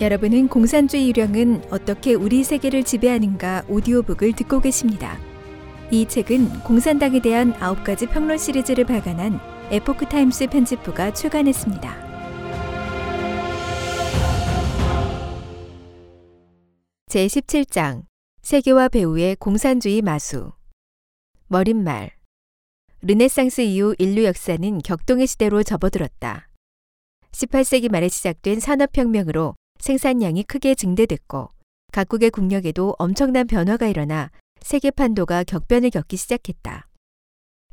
여러분은 공산주의 유령은 어떻게 우리 세계를 지배하는가 오디오북을 듣고 계십니다. 이 책은 공산당에 대한 9가지 평론 시리즈를 발간한 에포크 타임스 편집부가 출간했습니다. 제17장 세계화 배후의 공산주의 마수 머릿말 르네상스 이후 인류 역사는 격동의 시대로 접어들었다. 18세기 말에 시작된 산업혁명으로 생산량이 크게 증대됐고 각국의 국력에도 엄청난 변화가 일어나 세계 판도가 격변을 겪기 시작했다.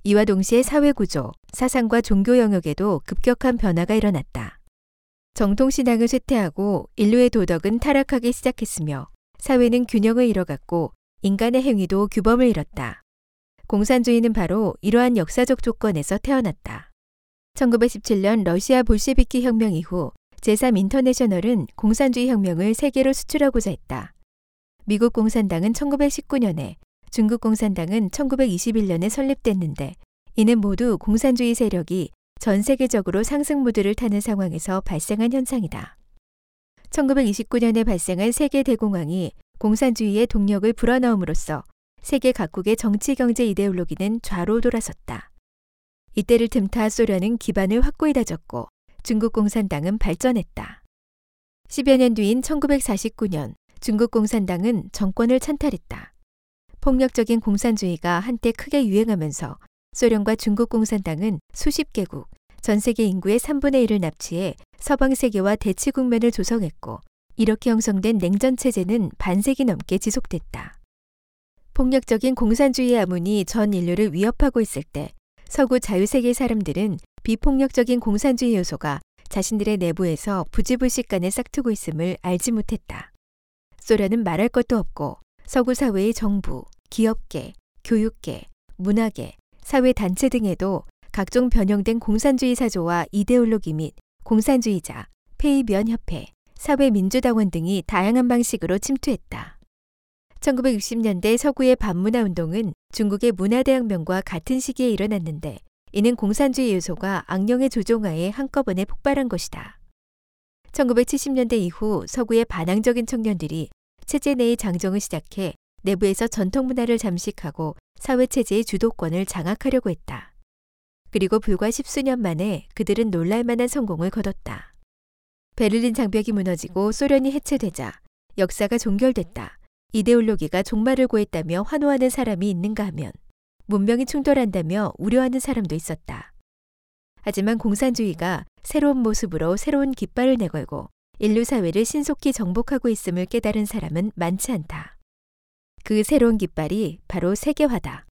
이와 동시에 사회 구조, 사상과 종교 영역에도 급격한 변화가 일어났다. 정통 신앙을 쇠퇴하고 인류의 도덕은 타락하기 시작했으며 사회는 균형을 잃어갔고 인간의 행위도 규범을 잃었다. 공산주의는 바로 이러한 역사적 조건에서 태어났다. 1917년 러시아 볼셰비키 혁명 이후 제3 인터내셔널은 공산주의 혁명을 세계로 수출하고자 했다. 미국 공산당은 1919년에, 중국 공산당은 1921년에 설립됐는데 이는 모두 공산주의 세력이 전 세계적으로 상승 무드를 타는 상황에서 발생한 현상이다. 1929년에 발생한 세계 대공황이 공산주의의 동력을 불어넣음으로써 세계 각국의 정치 경제 이데올로기는 좌로 돌아섰다. 이때를 틈타 소련은 기반을 확고히 다졌고 중국 공산당은 발전했다. 10여 년 뒤인 1949년 중국 공산당은 정권을 찬탈했다. 폭력적인 공산주의가 한때 크게 유행하면서 소련과 중국 공산당은 수십 개국, 전 세계 인구의 3분의 1을 납치해 서방 세계와 대치 국면을 조성했고 이렇게 형성된 냉전 체제는 반세기 넘게 지속됐다. 폭력적인 공산주의 아문이 전 인류를 위협하고 있을 때 서구 자유세계 사람들은 비폭력적인 공산주의 요소가 자신들의 내부에서 부지불식 간에 싹트고 있음을 알지 못했다. 소련은 말할 것도 없고 서구 사회의 정부, 기업계, 교육계, 문화계, 사회 단체 등에도 각종 변형된 공산주의 사조와 이데올로기 및 공산주의자, 폐위변협회, 사회민주당원 등이 다양한 방식으로 침투했다. 1960년대 서구의 반문화 운동은 중국의 문화대혁명과 같은 시기에 일어났는데 이는 공산주의 요소가 악령의 조종하에 한꺼번에 폭발한 것이다. 1970년대 이후 서구의 반항적인 청년들이 체제 내의 장정을 시작해 내부에서 전통 문화를 잠식하고 사회 체제의 주도권을 장악하려고 했다. 그리고 불과 십수년 만에 그들은 놀랄만한 성공을 거뒀다. 베를린 장벽이 무너지고 소련이 해체되자 역사가 종결됐다. 이데올로기가 종말을 고했다며 환호하는 사람이 있는가 하면 문명이 충돌한다며 우려하는 사람도 있었다. 하지만 공산주의가 새로운 모습으로 새로운 깃발을 내걸고 인류 사회를 신속히 정복하고 있음을 깨달은 사람은 많지 않다. 그 새로운 깃발이 바로 세계화다.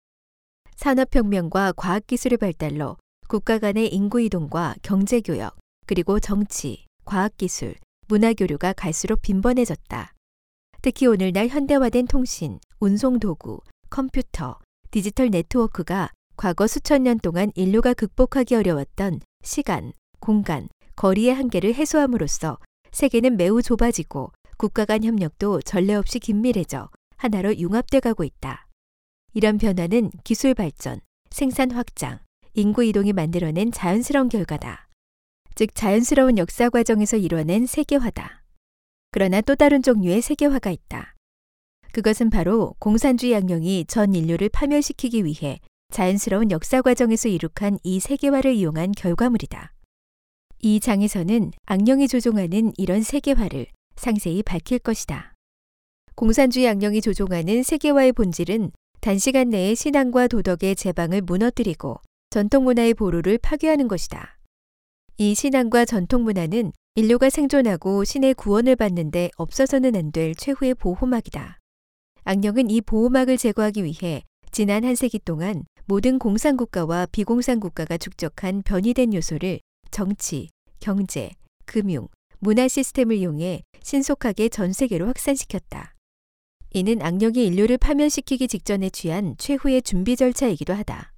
산업혁명과 과학기술의 발달로 국가 간의 인구이동과 경제교역, 그리고 정치, 과학기술, 문화교류가 갈수록 빈번해졌다. 특히 오늘날 현대화된 통신, 운송도구, 컴퓨터, 디지털 네트워크가 과거 수천 년 동안 인류가 극복하기 어려웠던 시간, 공간, 거리의 한계를 해소함으로써 세계는 매우 좁아지고 국가 간 협력도 전례 없이 긴밀해져 하나로 융합돼 가고 있다. 이런 변화는 기술 발전, 생산 확장, 인구 이동이 만들어낸 자연스러운 결과다. 즉 자연스러운 역사 과정에서 이뤄낸 세계화다. 그러나 또 다른 종류의 세계화가 있다. 그것은 바로 공산주의 양령이 전 인류를 파멸시키기 위해 자연스러운 역사 과정에서 이룩한 이 세계화를 이용한 결과물이다. 이 장에서는 악령이 조종하는 이런 세계화를 상세히 밝힐 것이다. 공산주의 악령이 조종하는 세계화의 본질은 단시간 내에 신앙과 도덕의 제방을 무너뜨리고 전통문화의 보루를 파괴하는 것이다. 이 신앙과 전통문화는 인류가 생존하고 신의 구원을 받는데 없어서는 안 될 최후의 보호막이다. 악령은 이 보호막을 제거하기 위해 지난 한 세기 동안 모든 공산국가와 비공산국가가 축적한 변이된 요소를 정치, 경제, 금융, 문화 시스템을 이용해 신속하게 전 세계로 확산시켰다. 이는 악령이 인류를 파멸시키기 직전에 취한 최후의 준비 절차이기도 하다.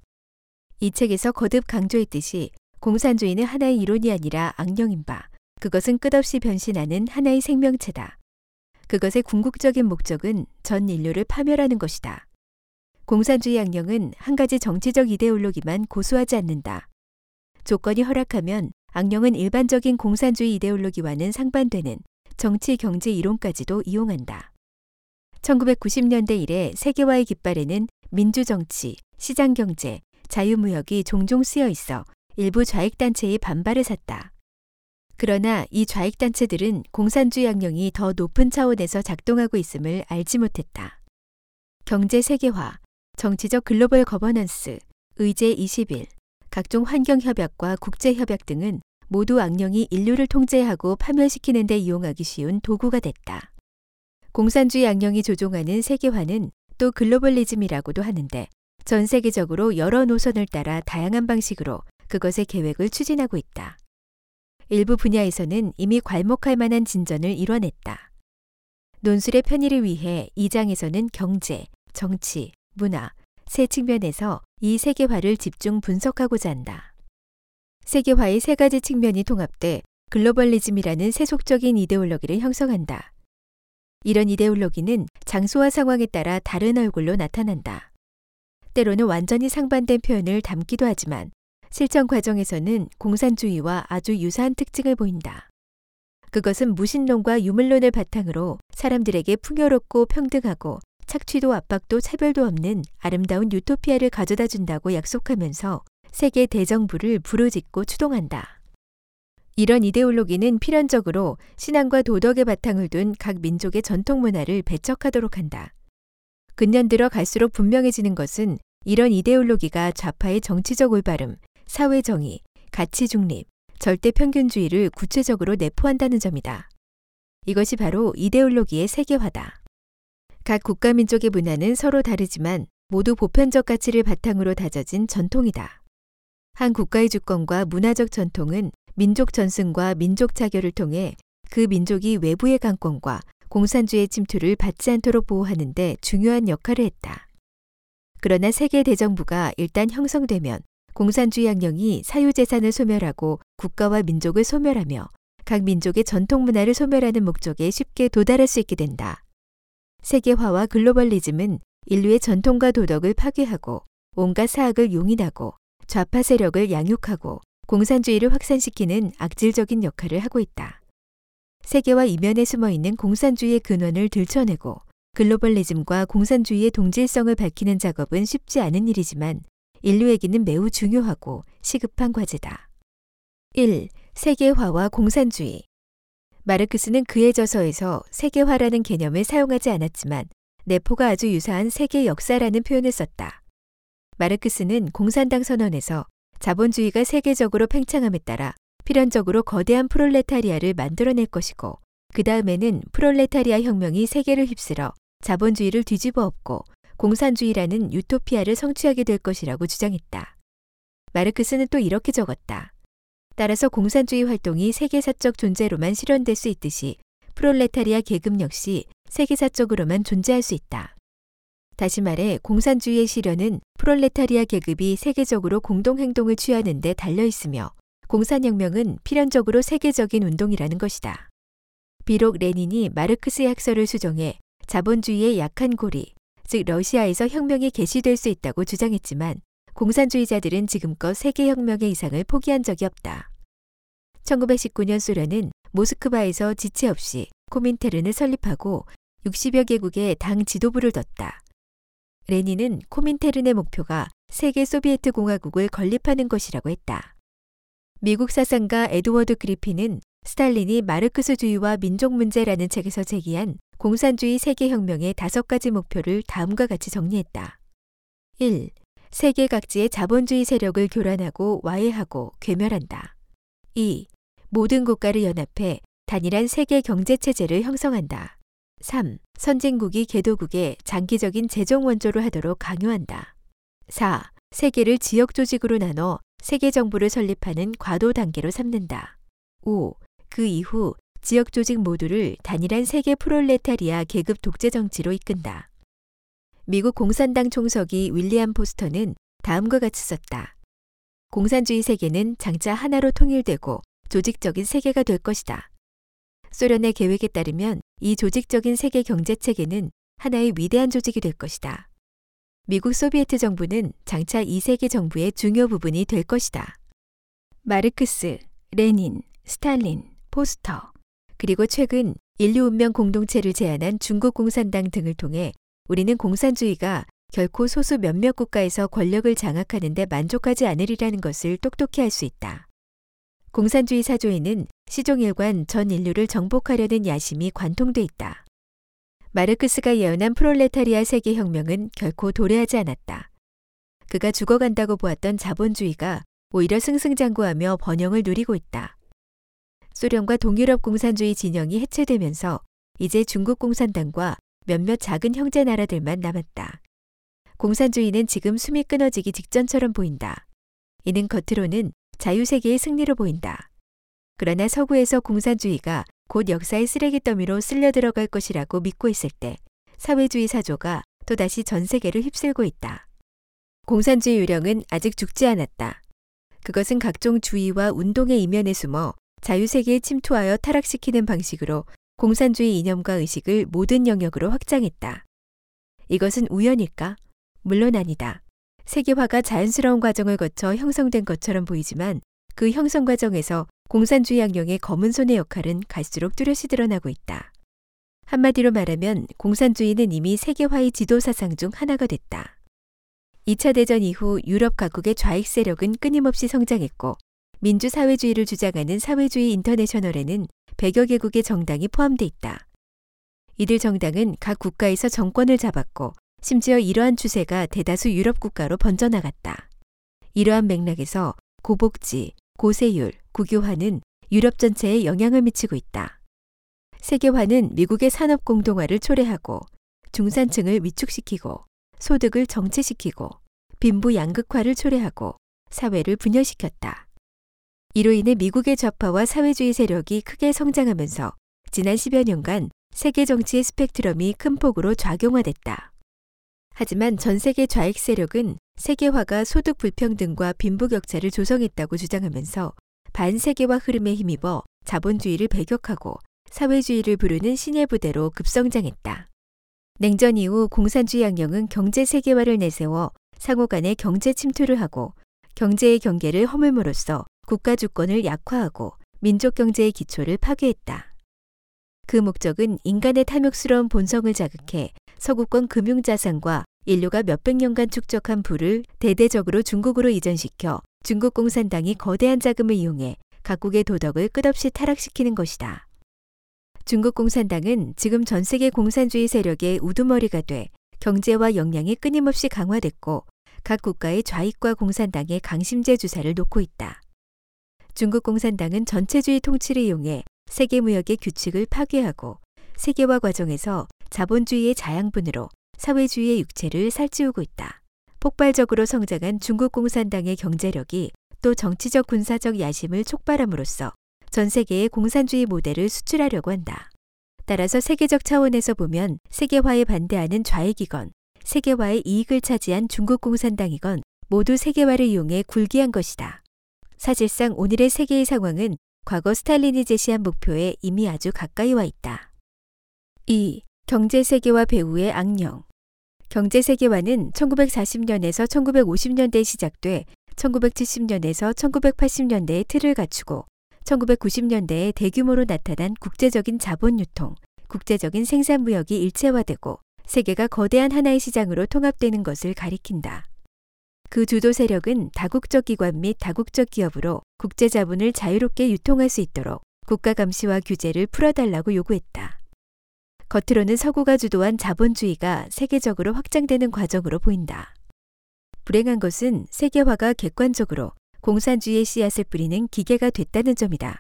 이 책에서 거듭 강조했듯이 공산주의는 하나의 이론이 아니라 악령인 바, 그것은 끝없이 변신하는 하나의 생명체다. 그것의 궁극적인 목적은 전 인류를 파멸하는 것이다. 공산주의 악령은 한 가지 정치적 이데올로기만 고수하지 않는다. 조건이 허락하면 악령은 일반적인 공산주의 이데올로기와는 상반되는 정치 경제 이론까지도 이용한다. 1990년대 이래 세계화의 깃발에는 민주정치, 시장경제, 자유무역이 종종 쓰여 있어 일부 좌익단체의 반발을 샀다. 그러나 이 좌익단체들은 공산주의 양령이 더 높은 차원에서 작동하고 있음을 알지 못했다. 경제 세계화, 정치적 global governance, 의제 21, 각종 환경협약과 국제협약 등은 모두 악령이 인류를 통제하고 파멸시키는 데 이용하기 쉬운 도구가 됐다. 공산주의 악령이 조종하는 세계화는 또 글로벌리즘이라고도 하는데 전 세계적으로 여러 노선을 따라 다양한 방식으로 그것의 계획을 추진하고 있다. 일부 분야에서는 이미 괄목할 만한 진전을 이뤄냈다. 논술의 편의를 위해 이 장에서는 경제, 정치, 문화, 세 측면에서 이 세계화를 집중 분석하고자 한다. 세계화의 세 가지 측면이 통합돼 글로벌리즘이라는 세속적인 이데올로기를 형성한다. 이런 이데올로기는 장소와 상황에 따라 다른 얼굴로 나타난다. 때로는 완전히 상반된 표현을 담기도 하지만 실천 과정에서는 공산주의와 아주 유사한 특징을 보인다. 그것은 무신론과 유물론을 바탕으로 사람들에게 풍요롭고 평등하고 착취도 압박도 차별도 없는 아름다운 유토피아를 가져다 준다고 약속하면서 세계 대정부를 부르짖고 추동한다. 이런 이데올로기는 필연적으로 신앙과 도덕의 바탕을 둔 각 민족의 전통 문화를 배척하도록 한다. 근년 들어 갈수록 분명해지는 것은 이런 이데올로기가 좌파의 정치적 올바름, 사회 정의, 가치 중립, 절대 평균주의를 구체적으로 내포한다는 점이다. 이것이 바로 이데올로기의 세계화다. 각 국가 민족의 문화는 서로 다르지만 모두 보편적 가치를 바탕으로 다져진 전통이다. 한 국가의 주권과 문화적 전통은 민족 전승과 민족 자결을 통해 그 민족이 외부의 강권과 공산주의 침투를 받지 않도록 보호하는 데 중요한 역할을 했다. 그러나 세계 대정부가 일단 형성되면 공산주의 양령이 사유재산을 소멸하고 국가와 민족을 소멸하며 각 민족의 전통 문화를 소멸하는 목적에 쉽게 도달할 수 있게 된다. 세계화와 글로벌리즘은 인류의 전통과 도덕을 파괴하고 온갖 사학을 용인하고 좌파 세력을 양육하고 공산주의를 확산시키는 악질적인 역할을 하고 있다. 세계화 이면에 숨어 있는 공산주의의 근원을 들춰내고 글로벌리즘과 공산주의의 동질성을 밝히는 작업은 쉽지 않은 일이지만 인류에게는 매우 중요하고 시급한 과제다. 1. 세계화와 공산주의. 마르크스는 그의 저서에서 세계화라는 개념을 사용하지 않았지만 내포가 아주 유사한 세계 역사라는 표현을 썼다. 마르크스는 공산당 선언에서 자본주의가 세계적으로 팽창함에 따라 필연적으로 거대한 프롤레타리아를 만들어낼 것이고 그 다음에는 프롤레타리아 혁명이 세계를 휩쓸어 자본주의를 뒤집어 엎고 공산주의라는 유토피아를 성취하게 될 것이라고 주장했다. 마르크스는 또 이렇게 적었다. 따라서 공산주의 활동이 세계사적 존재로만 실현될 수 있듯이 프롤레타리아 계급 역시 세계사적으로만 존재할 수 있다. 다시 말해 공산주의의 실현은 프롤레타리아 계급이 세계적으로 공동행동을 취하는 데 달려 있으며 공산혁명은 필연적으로 세계적인 운동이라는 것이다. 비록 레닌이 마르크스의 학설을 수정해 자본주의의 약한 고리, 즉 러시아에서 혁명이 개시될 수 있다고 주장했지만 공산주의자들은 지금껏 세계혁명의 이상을 포기한 적이 없다. 1919년 소련은 모스크바에서 지체 없이 코민테른을 설립하고 60여 개국의 당 지도부를 뒀다. 레닌은 코민테른의 목표가 세계 소비에트 공화국을 건립하는 것이라고 했다. 미국 사상가 에드워드 그리핀은 스탈린이 마르크스주의와 민족 문제라는 책에서 제기한 공산주의 세계혁명의 다섯 가지 목표를 다음과 같이 정리했다. 1. 세계 각지의 자본주의 세력을 교란하고 와해하고 괴멸한다. 2. 모든 국가를 연합해 단일한 세계 경제 체제를 형성한다. 3. 선진국이 개도국의 장기적인 재정 원조로 하도록 강요한다. 4. 세계를 지역 조직으로 나눠 세계 정부를 설립하는 과도 단계로 삼는다. 5. 그 이후 지역 조직 모두를 단일한 세계 프롤레타리아 계급 독재 정치로 이끈다. 미국 공산당 총석이 윌리엄 포스터는 다음과 같이 썼다. 공산주의 세계는 장차 하나로 통일되고 조직적인 세계가 될 것이다. 소련의 계획에 따르면 이 조직적인 세계 경제 체계는 하나의 위대한 조직이 될 것이다. 미국 소비에트 정부는 장차 이 세계 정부의 중요 부분이 될 것이다. 마르크스, 레닌, 스탈린, 포스터, 그리고 최근 인류 운명 공동체를 제안한 중국 공산당 등을 통해 우리는 공산주의가 결코 소수 몇몇 국가에서 권력을 장악하는 데 만족하지 않으리라는 것을 똑똑히 알 수 있다. 공산주의 사조에는 시종일관 전 인류를 정복하려는 야심이 관통돼 있다. 마르크스가 예언한 프롤레타리아 세계 혁명은 결코 도래하지 않았다. 그가 죽어간다고 보았던 자본주의가 오히려 승승장구하며 번영을 누리고 있다. 소련과 동유럽 공산주의 진영이 해체되면서 이제 중국 공산당과 몇몇 작은 형제 나라들만 남았다. 공산주의는 지금 숨이 끊어지기 직전처럼 보인다. 이는 겉으로는 자유세계의 승리로 보인다. 그러나 서구에서 공산주의가 곧 역사의 쓰레기 더미로 쓸려 들어갈 것이라고 믿고 있을 때 사회주의 사조가 또다시 전 세계를 휩쓸고 있다. 공산주의 유령은 아직 죽지 않았다. 그것은 각종 주의와 운동의 이면에 숨어 자유세계에 침투하여 타락시키는 방식으로 공산주의 이념과 의식을 모든 영역으로 확장했다. 이것은 우연일까? 물론 아니다. 세계화가 자연스러운 과정을 거쳐 형성된 것처럼 보이지만 그 형성 과정에서 공산주의 양령의 검은 손의 역할은 갈수록 뚜렷이 드러나고 있다. 한마디로 말하면 공산주의는 이미 세계화의 지도 사상 중 하나가 됐다. 2차 대전 이후 유럽 각국의 좌익 세력은 끊임없이 성장했고 민주사회주의를 주장하는 사회주의 인터내셔널에는 100여 개국의 정당이 포함돼 있다. 이들 정당은 각 국가에서 정권을 잡았고 심지어 이러한 추세가 대다수 유럽 국가로 번져나갔다. 이러한 맥락에서 고복지, 고세율, 국유화는 유럽 전체에 영향을 미치고 있다. 세계화는 미국의 산업 공동화를 초래하고 중산층을 위축시키고 소득을 정체시키고 빈부 양극화를 초래하고 사회를 분열시켰다. 이로 인해 미국의 좌파와 사회주의 세력이 크게 성장하면서 지난 10여 년간 세계 정치의 스펙트럼이 큰 폭으로 좌경화됐다. 하지만 전 세계 좌익 세력은 세계화가 소득 불평등과 빈부격차를 조성했다고 주장하면서 반세계화 흐름에 힘입어 자본주의를 배격하고 사회주의를 부르는 신의 부대로 급성장했다. 냉전 이후 공산주의 양령은 경제 세계화를 내세워 상호 간의 경제 침투를 하고 경제의 경계를 허물므로써 국가 주권을 약화하고 민족 경제의 기초를 파괴했다. 그 목적은 인간의 탐욕스러운 본성을 자극해 서구권 금융 자산과 인류가 몇백 년간 축적한 부를 대대적으로 중국으로 이전시켜 중국 공산당이 거대한 자금을 이용해 각국의 도덕을 끝없이 타락시키는 것이다. 중국 공산당은 지금 전 세계 공산주의 세력의 우두머리가 돼 경제와 역량이 끊임없이 강화됐고 각 국가의 좌익과 공산당의 강심제 주사를 놓고 있다. 중국 공산당은 전체주의 통치를 이용해 세계 무역의 규칙을 파괴하고 세계화 과정에서 자본주의의 자양분으로 사회주의의 육체를 살찌우고 있다. 폭발적으로 성장한 중국 공산당의 경제력이 또 정치적 군사적 야심을 촉발함으로써 전 세계의 공산주의 모델을 수출하려고 한다. 따라서 세계적 차원에서 보면 세계화에 반대하는 좌익이건 세계화의 이익을 차지한 중국 공산당이건 모두 세계화를 이용해 굴기한 것이다. 사실상 오늘의 세계의 상황은 과거 스탈린이 제시한 목표에 이미 아주 가까이 와 있다. 2. 경제 세계화 배후의 악령. 경제 세계화는 1940년에서 1950년대에 시작돼 1970년에서 1980년대에 틀을 갖추고 1990년대에 대규모로 나타난 국제적인 자본 유통, 국제적인 생산 무역이 일체화되고 세계가 거대한 하나의 시장으로 통합되는 것을 가리킨다. 그 주도 세력은 다국적 기관 및 다국적 기업으로 국제 자본을 자유롭게 유통할 수 있도록 국가 감시와 규제를 풀어달라고 요구했다. 겉으로는 서구가 주도한 자본주의가 세계적으로 확장되는 과정으로 보인다. 불행한 것은 세계화가 객관적으로 공산주의의 씨앗을 뿌리는 기계가 됐다는 점이다.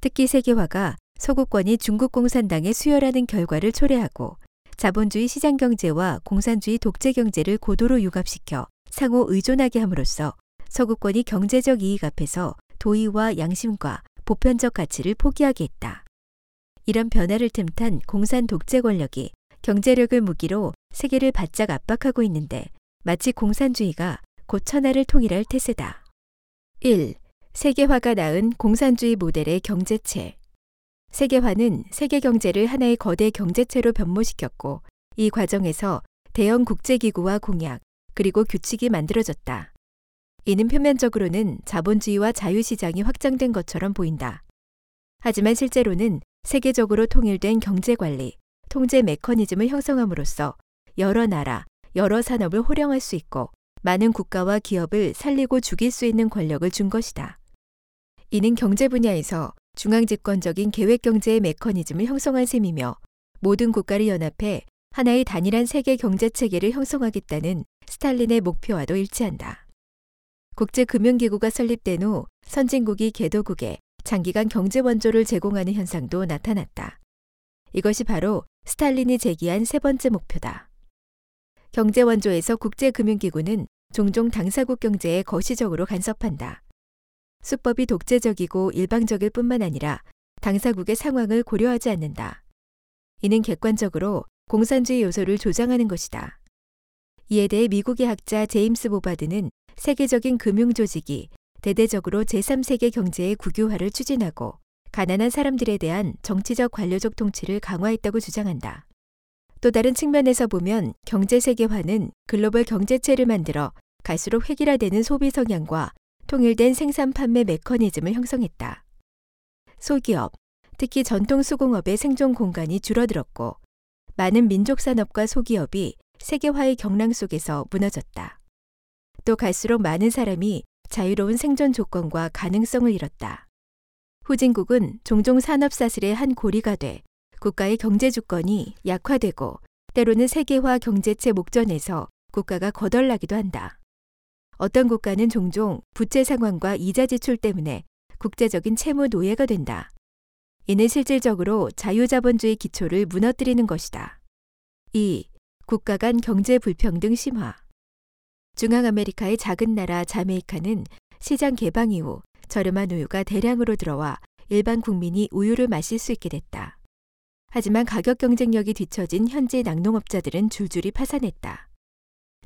특히 세계화가 서구권이 중국 공산당에 수혈하는 결과를 초래하고 자본주의 시장 경제와 공산주의 독재 경제를 고도로 융합시켜 상호 의존하게 함으로써 서구권이 경제적 이익 앞에서 도의와 양심과 보편적 가치를 포기하게 했다. 이런 변화를 틈탄 공산 독재 권력이 경제력을 무기로 세계를 바짝 압박하고 있는데 마치 공산주의가 곧 천하를 통일할 태세다. 1. 세계화가 낳은 공산주의 모델의 경제체. 세계화는 세계 경제를 하나의 거대 경제체로 변모시켰고 이 과정에서 대형 국제기구와 공약, 그리고 규칙이 만들어졌다. 이는 표면적으로는 자본주의와 자유시장이 확장된 것처럼 보인다. 하지만 실제로는 세계적으로 통일된 경제 관리, 통제 메커니즘을 형성함으로써 여러 나라, 여러 산업을 호령할 수 있고 많은 국가와 기업을 살리고 죽일 수 있는 권력을 준 것이다. 이는 경제 분야에서 중앙집권적인 계획경제의 메커니즘을 형성한 셈이며 모든 국가를 연합해 하나의 단일한 세계 경제 체계를 형성하겠다는 스탈린의 목표와도 일치한다. 국제금융기구가 설립된 후 선진국이 개도국에 장기간 경제 원조를 제공하는 현상도 나타났다. 이것이 바로 스탈린이 제기한 세 번째 목표다. 경제 원조에서 국제금융기구는 종종 당사국 경제에 거시적으로 간섭한다. 수법이 독재적이고 일방적일 뿐만 아니라 당사국의 상황을 고려하지 않는다. 이는 객관적으로 공산주의 요소를 조장하는 것이다. 이에 대해 미국의 학자 제임스 보바드는 세계적인 금융조직이 대대적으로 제3세계 경제의 국유화를 추진하고 가난한 사람들에 대한 정치적 관료적 통치를 강화했다고 주장한다. 또 다른 측면에서 보면 경제 세계화는 글로벌 경제체를 만들어 갈수록 획일화되는 소비 성향과 통일된 생산 판매 메커니즘을 형성했다. 소기업, 특히 전통 수공업의 생존 공간이 줄어들었고 많은 민족 산업과 소기업이 세계화의 경랑 속에서 무너졌다. 또 갈수록 많은 사람이 자유로운 생존 조건과 가능성을 잃었다. 후진국은 종종 산업 사슬의 한 고리가 돼 국가의 경제 주권이 약화되고 때로는 세계화 경제체 목전에서 국가가 거덜나기도 한다. 어떤 국가는 종종 부채 상황과 이자 지출 때문에 국제적인 채무 노예가 된다. 이는 실질적으로 자유자본주의 기초를 무너뜨리는 것이다. 2. 국가 간 경제 불평등 심화. 중앙아메리카의 작은 나라 자메이카는 시장 개방 이후 저렴한 우유가 대량으로 들어와 일반 국민이 우유를 마실 수 있게 됐다. 하지만 가격 경쟁력이 뒤처진 현지 낙농업자들은 줄줄이 파산했다.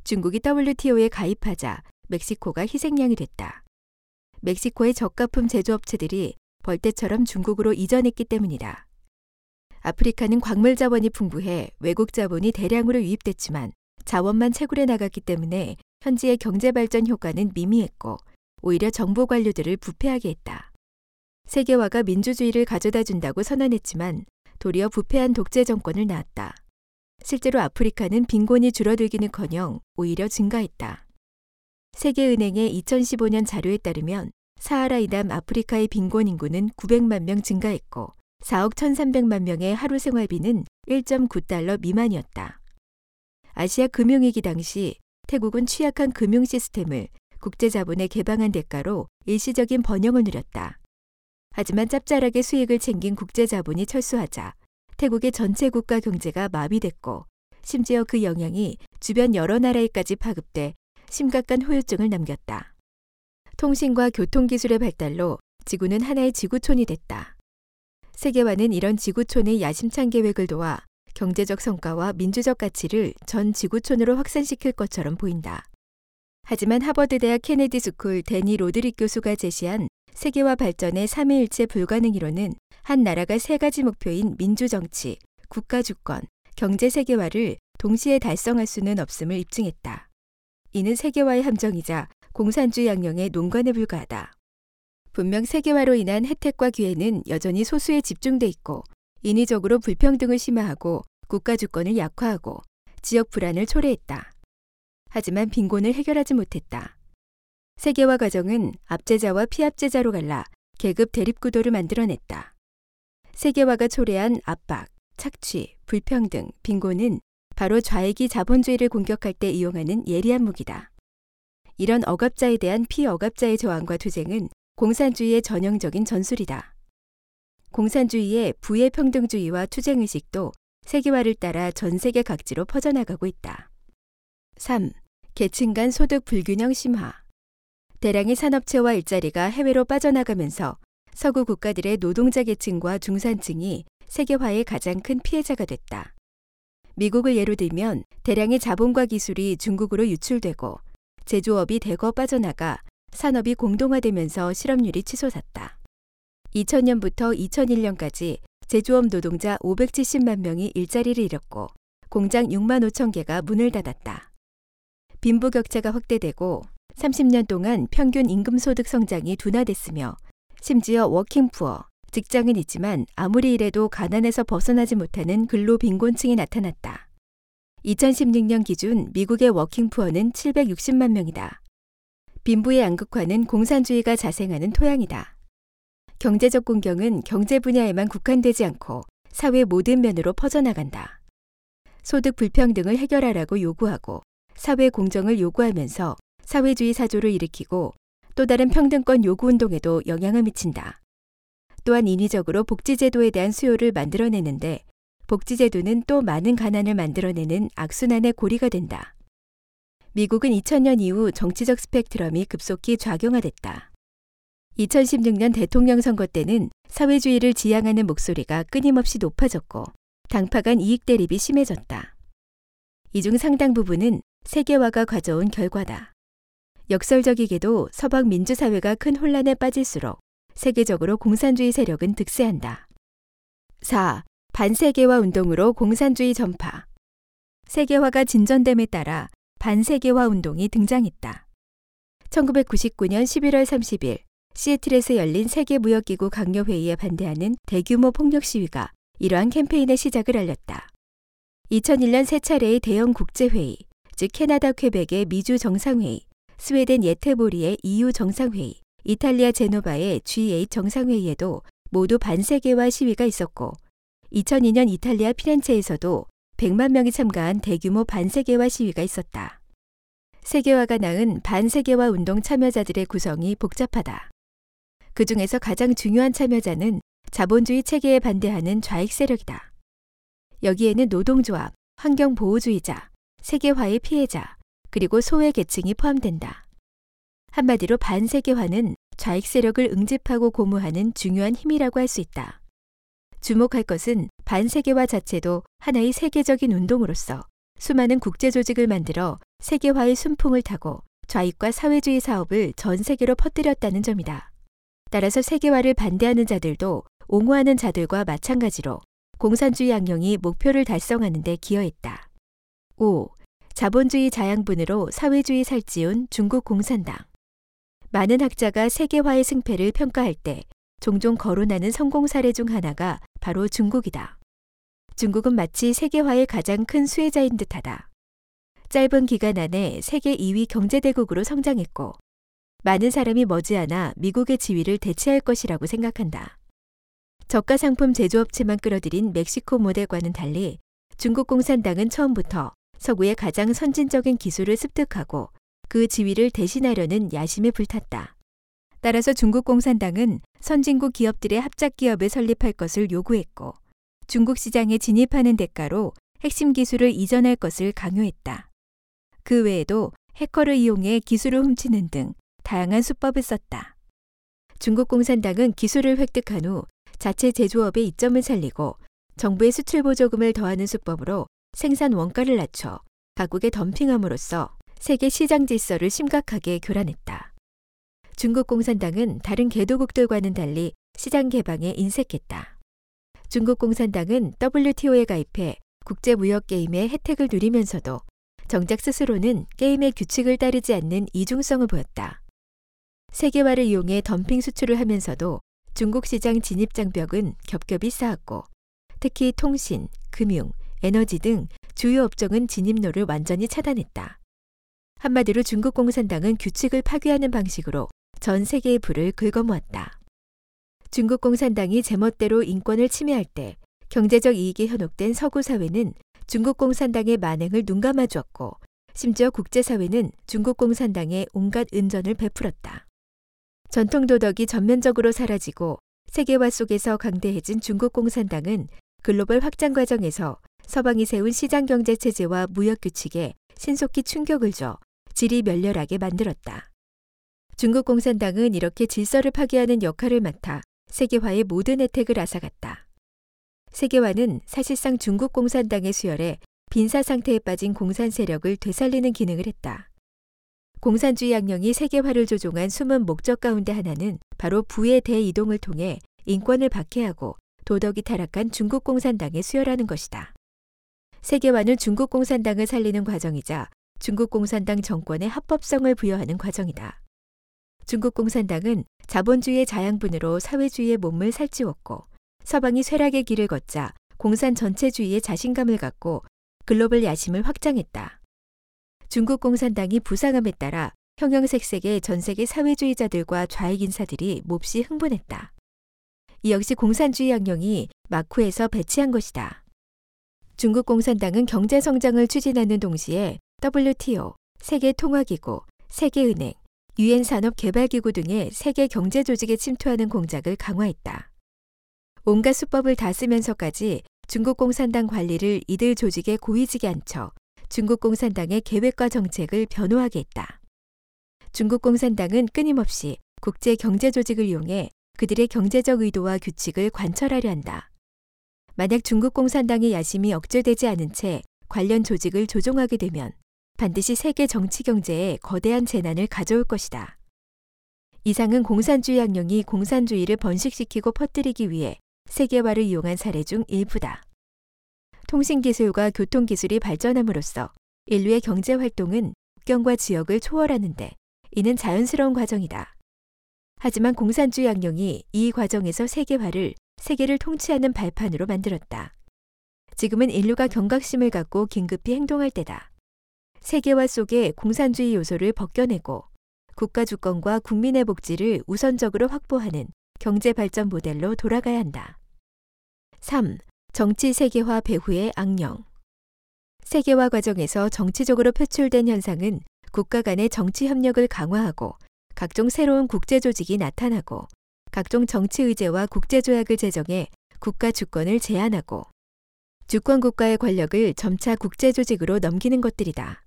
중국이 WTO에 가입하자 멕시코가 희생양이 됐다. 멕시코의 저가품 제조업체들이 벌떼처럼 중국으로 이전했기 때문이다. 아프리카는 광물 자원이 풍부해 외국 자본이 대량으로 유입됐지만 자원만 채굴해 나갔기 때문에 현지의 경제 발전 효과는 미미했고 오히려 정보 관료들을 부패하게 했다. 세계화가 민주주의를 가져다 준다고 선언했지만 도리어 부패한 독재 정권을 낳았다. 실제로 아프리카는 빈곤이 줄어들기는커녕 오히려 증가했다. 세계은행의 2015년 자료에 따르면 사하라 이남 아프리카의 빈곤 인구는 900만 명 증가했고 4억 1,300만 명의 하루 생활비는 1.9달러 미만이었다. 아시아 금융위기 당시 태국은 취약한 금융 시스템을 국제 자본에 개방한 대가로 일시적인 번영을 누렸다. 하지만 짭짤하게 수익을 챙긴 국제 자본이 철수하자 태국의 전체 국가 경제가 마비됐고 심지어 그 영향이 주변 여러 나라에까지 파급돼 심각한 후유증을 남겼다. 통신과 교통기술의 발달로 지구는 하나의 지구촌이 됐다. 세계화는 이런 지구촌의 야심찬 계획을 도와 경제적 성과와 민주적 가치를 전 지구촌으로 확산시킬 것처럼 보인다. 하지만 하버드대학 케네디 스쿨 데니 로드릭 교수가 제시한 세계화 발전의 삼위일체 불가능이론은 한 나라가 세 가지 목표인 민주정치, 국가주권, 경제 세계화를 동시에 달성할 수는 없음을 입증했다. 이는 세계화의 함정이자 공산주의 악령의 농간에 불과하다. 분명 세계화로 인한 혜택과 기회는 여전히 소수에 집중돼 있고 인위적으로 불평등을 심화하고 국가 주권을 약화하고 지역 불안을 초래했다. 하지만 빈곤을 해결하지 못했다. 세계화 과정은 압제자와 피압제자로 갈라 계급 대립 구도를 만들어냈다. 세계화가 초래한 압박, 착취, 불평등, 빈곤은 바로 좌익이 자본주의를 공격할 때 이용하는 예리한 무기다. 이런 억압자에 대한 피억압자의 저항과 투쟁은 공산주의의 전형적인 전술이다. 공산주의의 부의 평등주의와 투쟁의식도 세계화를 따라 전 세계 각지로 퍼져나가고 있다. 3. 계층 간 소득 불균형 심화. 대량의 산업체와 일자리가 해외로 빠져나가면서 서구 국가들의 노동자 계층과 중산층이 세계화의 가장 큰 피해자가 됐다. 미국을 예로 들면 대량의 자본과 기술이 중국으로 유출되고 제조업이 대거 빠져나가 산업이 공동화되면서 실업률이 치솟았다. 2000년부터 2001년까지 제조업 노동자 570만 명이 일자리를 잃었고 공장 6만 5천 개가 문을 닫았다. 빈부격차가 확대되고 30년 동안 평균 임금 소득 성장이 둔화됐으며 심지어 워킹푸어, 직장은 있지만 아무리 일해도 가난에서 벗어나지 못하는 근로 빈곤층이 나타났다. 2016년 기준 미국의 워킹푸어는 760만 명이다. 빈부의 양극화는 공산주의가 자생하는 토양이다. 경제적 공경은 경제 분야에만 국한되지 않고 사회 모든 면으로 퍼져나간다. 소득 불평등을 해결하라고 요구하고 사회 공정을 요구하면서 사회주의 사조를 일으키고 또 다른 평등권 요구 운동에도 영향을 미친다. 또한 인위적으로 복지제도에 대한 수요를 만들어내는데 복지제도는 또 많은 가난을 만들어내는 악순환의 고리가 된다. 미국은 2000년 이후 정치적 스펙트럼이 급속히 좌경화됐다. 2016년 대통령 선거 때는 사회주의를 지향하는 목소리가 끊임없이 높아졌고 당파 간 이익 대립이 심해졌다. 이 중 상당 부분은 세계화가 가져온 결과다. 역설적이게도 서방 민주사회가 큰 혼란에 빠질수록 세계적으로 공산주의 세력은 득세한다. 4. 반세계화 운동으로 공산주의 전파. 세계화가 진전됨에 따라 반세계화 운동이 등장했다. 1999년 11월 30일 시애틀에서 열린 세계무역기구 강요회의에 반대하는 대규모 폭력 시위가 이러한 캠페인의 시작을 알렸다. 2001년 세 차례의 대형 국제회의, 즉 캐나다 퀘벡의 미주 정상회의, 스웨덴 예테보리의 EU 정상회의, 이탈리아 제노바의 G8 정상회의에도 모두 반세계화 시위가 있었고 2002년 이탈리아 피렌체에서도 100만 명이 참가한 대규모 반세계화 시위가 있었다. 세계화가 낳은 반세계화 운동 참여자들의 구성이 복잡하다. 그 중에서 가장 중요한 참여자는 자본주의 체계에 반대하는 좌익 세력이다. 여기에는 노동조합, 환경보호주의자, 세계화의 피해자, 그리고 소외 계층이 포함된다. 한마디로 반세계화는 좌익 세력을 응집하고 고무하는 중요한 힘이라고 할 수 있다. 주목할 것은 반세계화 자체도 하나의 세계적인 운동으로서 수많은 국제 조직을 만들어 세계화의 순풍을 타고 좌익과 사회주의 사업을 전 세계로 퍼뜨렸다는 점이다. 따라서 세계화를 반대하는 자들도 옹호하는 자들과 마찬가지로 공산주의 양령이 목표를 달성하는 데 기여했다. 5. 자본주의 자양분으로 사회주의 살찌운 중국 공산당. 많은 학자가 세계화의 승패를 평가할 때 종종 거론하는 성공 사례 중 하나가 바로 중국이다. 중국은 마치 세계화의 가장 큰 수혜자인 듯하다. 짧은 기간 안에 세계 2위 경제대국으로 성장했고 많은 사람이 머지않아 미국의 지위를 대체할 것이라고 생각한다. 저가 상품 제조업체만 끌어들인 멕시코 모델과는 달리 중국 공산당은 처음부터 서구의 가장 선진적인 기술을 습득하고 그 지위를 대신하려는 야심에 불탔다. 따라서 중국 공산당은 선진국 기업들의 합작 기업을 설립할 것을 요구했고 중국 시장에 진입하는 대가로 핵심 기술을 이전할 것을 강요했다. 그 외에도 해커를 이용해 기술을 훔치는 등 다양한 수법을 썼다. 중국 공산당은 기술을 획득한 후 자체 제조업의 이점을 살리고 정부의 수출 보조금을 더하는 수법으로 생산 원가를 낮춰 각국에 덤핑함으로써 세계 시장 질서를 심각하게 교란했다. 중국 공산당은 다른 개도국들과는 달리 시장 개방에 인색했다. 중국 공산당은 WTO에 가입해 국제 무역 게임의 혜택을 누리면서도 정작 스스로는 게임의 규칙을 따르지 않는 이중성을 보였다. 세계화를 이용해 덤핑 수출을 하면서도 중국 시장 진입 장벽은 겹겹이 쌓았고 특히 통신, 금융, 에너지 등 주요 업종은 진입로를 완전히 차단했다. 한마디로 중국 공산당은 규칙을 파괴하는 방식으로 전 세계의 불을 긁어모았다. 중국 공산당이 제멋대로 인권을 침해할 때 경제적 이익이 현혹된 서구 사회는 중국 공산당의 만행을 눈감아 주었고 심지어 국제사회는 중국 공산당의 온갖 은전을 베풀었다. 전통 도덕이 전면적으로 사라지고 세계화 속에서 강대해진 중국 공산당은 글로벌 확장 과정에서 서방이 세운 시장 경제 체제와 무역 규칙에 신속히 충격을 줘 질이 멸렬하게 만들었다. 중국 공산당은 이렇게 질서를 파괴하는 역할을 맡아 세계화의 모든 혜택을 앗아갔다. 세계화는 사실상 중국 공산당의 수혈에 빈사 상태에 빠진 공산 세력을 되살리는 기능을 했다. 공산주의 양령이 세계화를 조종한 숨은 목적 가운데 하나는 바로 부의 대이동을 통해 인권을 박해하고 도덕이 타락한 중국 공산당에 수혈하는 것이다. 세계화는 중국 공산당을 살리는 과정이자 중국 공산당 정권의 합법성을 부여하는 과정이다. 중국 공산당은 자본주의의 자양분으로 사회주의의 몸을 살찌웠고 서방이 쇠락의 길을 걷자 공산 전체주의에 자신감을 갖고 글로벌 야심을 확장했다. 중국 공산당이 부상함에 따라 형형색색의 전 세계 사회주의자들과 좌익 인사들이 몹시 흥분했다. 이 역시 공산주의 양령이 마쿠에서 배치한 것이다. 중국 공산당은 경제 성장을 추진하는 동시에 WTO, 세계통화기구, 세계은행, 유엔 산업개발기구 등의 세계 경제 조직에 침투하는 공작을 강화했다. 온갖 수법을 다 쓰면서까지 중국 공산당 관리를 이들 조직에 고위직에 앉혀 중국 공산당의 계획과 정책을 변호하게 했다. 중국 공산당은 끊임없이 국제 경제 조직을 이용해 그들의 경제적 의도와 규칙을 관철하려 한다. 만약 중국 공산당의 야심이 억제되지 않은 채 관련 조직을 조종하게 되면 반드시 세계 정치 경제에 거대한 재난을 가져올 것이다. 이상은 공산주의 양령이 공산주의를 번식시키고 퍼뜨리기 위해 세계화를 이용한 사례 중 일부다. 통신기술과 교통기술이 발전함으로써 인류의 경제 활동은 국경과 지역을 초월하는데 이는 자연스러운 과정이다. 하지만 공산주의 양령이 이 과정에서 세계화를 세계를 통치하는 발판으로 만들었다. 지금은 인류가 경각심을 갖고 긴급히 행동할 때다. 세계화 속에 공산주의 요소를 벗겨내고 국가 주권과 국민의 복지를 우선적으로 확보하는 경제 발전 모델로 돌아가야 한다. 3. 정치 세계화 배후의 악령. 세계화 과정에서 정치적으로 표출된 현상은 국가 간의 정치 협력을 강화하고 각종 새로운 국제 조직이 나타나고 각종 정치 의제와 국제 조약을 제정해 국가 주권을 제한하고 주권 국가의 권력을 점차 국제 조직으로 넘기는 것들이다.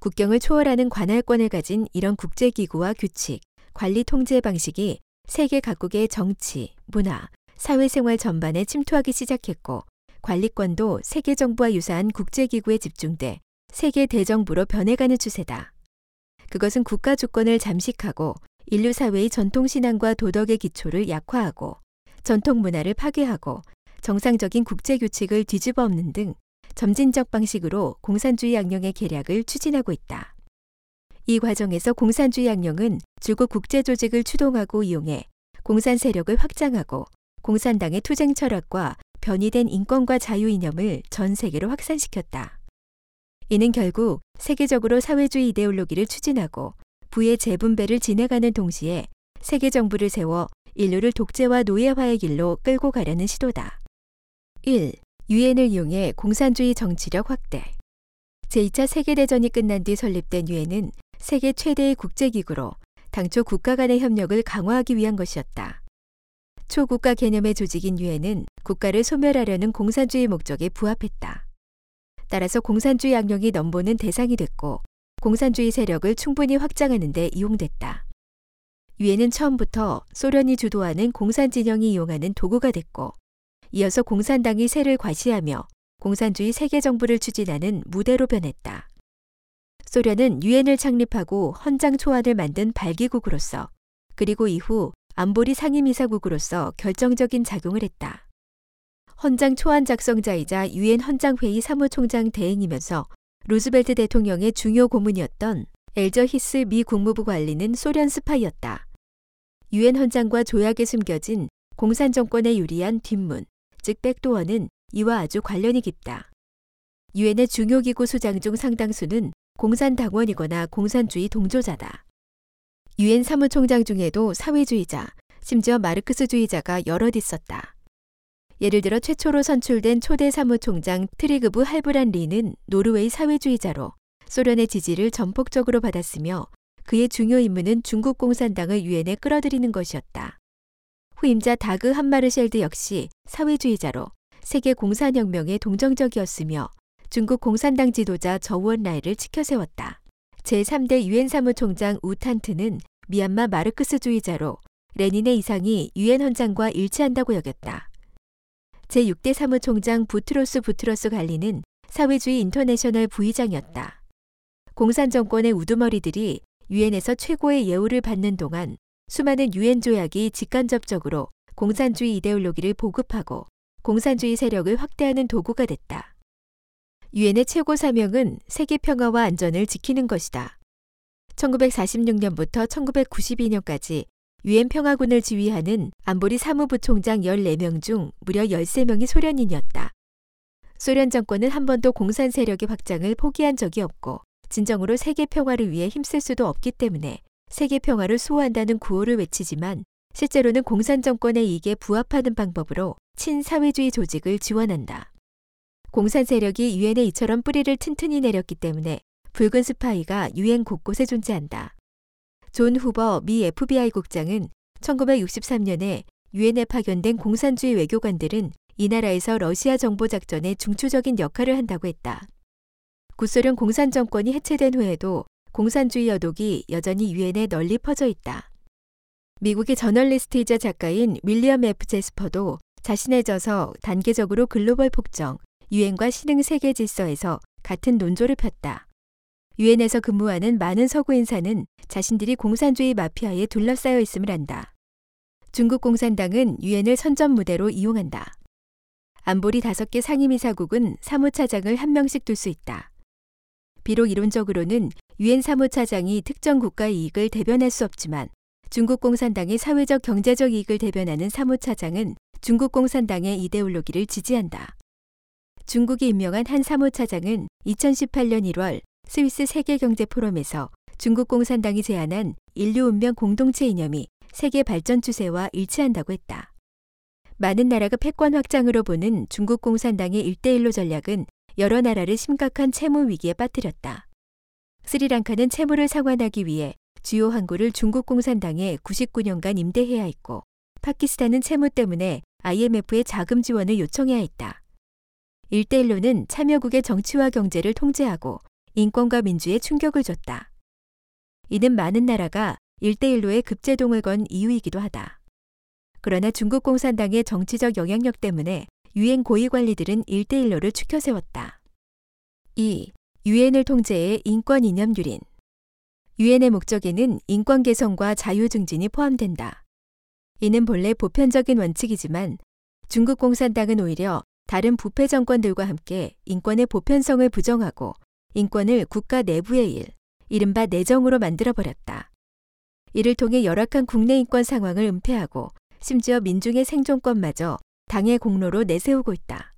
국경을 초월하는 관할권을 가진 이런 국제 기구와 규칙, 관리 통제 방식이 세계 각국의 정치, 문화, 사회생활 전반에 침투하기 시작했고 관리권도 세계 정부와 유사한 국제 기구에 집중돼 세계 대정부로 변해가는 추세다. 그것은 국가 주권을 잠식하고 인류 사회의 전통 신앙과 도덕의 기초를 약화하고 전통 문화를 파괴하고 정상적인 국제 규칙을 뒤집어 엎는 등 점진적 방식으로 공산주의 양령의 계략을 추진하고 있다. 이 과정에서 공산주의 양령은 주고 국제 조직을 추동하고 이용해 공산 세력을 확장하고 공산당의 투쟁 철학과 변이된 인권과 자유 이념을 전 세계로 확산시켰다. 이는 결국 세계적으로 사회주의 이데올로기를 추진하고 부의 재분배를 진행하는 동시에 세계 정부를 세워 인류를 독재와 노예화의 길로 끌고 가려는 시도다. 1. 유엔을 이용해 공산주의 정치력 확대. 제2차 세계대전이 끝난 뒤 설립된 유엔은 세계 최대의 국제기구로 당초 국가 간의 협력을 강화하기 위한 것이었다. 초국가 개념의 조직인 유엔은 국가를 소멸하려는 공산주의 목적에 부합했다. 따라서 공산주의 악령이 넘보는 대상이 됐고 공산주의 세력을 충분히 확장하는 데 이용됐다. 유엔은 처음부터 소련이 주도하는 공산 진영이 이용하는 도구가 됐고 이어서 공산당이 세를 과시하며 공산주의 세계 정부를 추진하는 무대로 변했다. 소련은 유엔을 창립하고 헌장 초안을 만든 발기국으로서 그리고 이후 안보리 상임이사국으로서 결정적인 작용을 했다. 헌장 초안 작성자이자 유엔 헌장회의 사무총장 대행이면서 루즈벨트 대통령의 중요 고문이었던 엘저 히스 미 국무부 관리는 소련 스파이였다. 유엔 헌장과 조약에 숨겨진 공산 정권에 유리한 뒷문, 즉 backdoor는 이와 아주 관련이 깊다. 유엔의 중요 기구 수장 중 상당수는 공산당원이거나 공산주의 동조자다. 유엔 사무총장 중에도 사회주의자, 심지어 마르크스주의자가 여럿 있었다. 예를 들어 최초로 선출된 초대 사무총장 트리그브 할브란 리는 노르웨이 사회주의자로 소련의 지지를 전폭적으로 받았으며 그의 중요 임무는 중국 공산당을 유엔에 끌어들이는 것이었다. 후임자 다그 함마르셸드 역시 사회주의자로 세계 공산혁명에 동정적이었으며 중국 공산당 지도자 저우언라이를 치켜세웠다. 제3대 유엔 사무총장 우탄트는 미얀마 마르크스주의자로 레닌의 이상이 유엔 헌장과 일치한다고 여겼다. 제6대 사무총장 부트로스 부트로스 갈리는 사회주의 인터내셔널 부의장이었다. 공산 정권의 우두머리들이 유엔에서 최고의 예우를 받는 동안 수많은 유엔 조약이 직간접적으로 공산주의 이데올로기를 보급하고 공산주의 세력을 확대하는 도구가 됐다. 유엔의 최고 사명은 세계 평화와 안전을 지키는 것이다. 1946년부터 1992년까지 유엔 평화군을 지휘하는 안보리 사무부총장 14명 중 무려 13명이 소련인이었다. 소련 정권은 한 번도 공산 세력의 확장을 포기한 적이 없고 진정으로 세계 평화를 위해 힘쓸 수도 없기 때문에 세계 평화를 수호한다는 구호를 외치지만 실제로는 공산 정권의 이익에 부합하는 방법으로 친사회주의 조직을 지원한다. 공산 세력이 유엔에 이처럼 뿌리를 튼튼히 내렸기 때문에 붉은 스파이가 유엔 곳곳에 존재한다. 존 후버 미 FBI 국장은 1963년에 유엔에 파견된 공산주의 외교관들은 이 나라에서 러시아 정보 작전에 중추적인 역할을 한다고 했다. 구소련 공산 정권이 해체된 후에도 공산주의 여독이 여전히 유엔에 널리 퍼져 있다. 미국의 저널리스트이자 작가인 윌리엄 F. 제스퍼도 자신의 저서 단계적으로 글로벌 폭정, 유엔과 신흥 세계 질서에서 같은 논조를 폈다. 유엔에서 근무하는 많은 서구 인사는 자신들이 공산주의 마피아에 둘러싸여 있음을 안다. 중국 공산당은 유엔을 선전 무대로 이용한다. 안보리 다섯 개 상임이사국은 사무차장을 한 명씩 둘 수 있다. 비록 이론적으로는 유엔 사무차장이 특정 국가의 이익을 대변할 수 없지만 중국 공산당의 사회적 경제적 이익을 대변하는 사무차장은 중국 공산당의 이데올로기를 지지한다. 중국이 임명한 한 사무차장은 2018년 1월 스위스 세계경제 포럼에서 중국 공산당이 제안한 인류 운명 공동체 이념이 세계 발전 추세와 일치한다고 했다. 많은 나라가 패권 확장으로 보는 중국 공산당의 일대일로 전략은 여러 나라를 심각한 채무 위기에 빠뜨렸다. 스리랑카는 채무를 상환하기 위해 주요 항구를 중국 공산당에 99년간 임대해야 했고 파키스탄은 채무 때문에 IMF의 자금 지원을 요청해야 했다. 일대일로는 참여국의 정치와 경제를 통제하고 인권과 민주에 충격을 줬다. 이는 많은 나라가 일대일로에 급제동을 건 이유이기도 하다. 그러나 중국 공산당의 정치적 영향력 때문에 유엔 고위 관리들은 일대일로를 추켜 세웠다. 2. 유엔을 통제해 인권 이념 유린. 유엔의 목적에는 인권 개선과 자유 증진이 포함된다. 이는 본래 보편적인 원칙이지만 중국 공산당은 오히려 다른 부패 정권들과 함께 인권의 보편성을 부정하고 인권을 국가 내부의 일, 이른바 내정으로 만들어버렸다. 이를 통해 열악한 국내 인권 상황을 은폐하고 심지어 민중의 생존권마저 당의 공로로 내세우고 있다.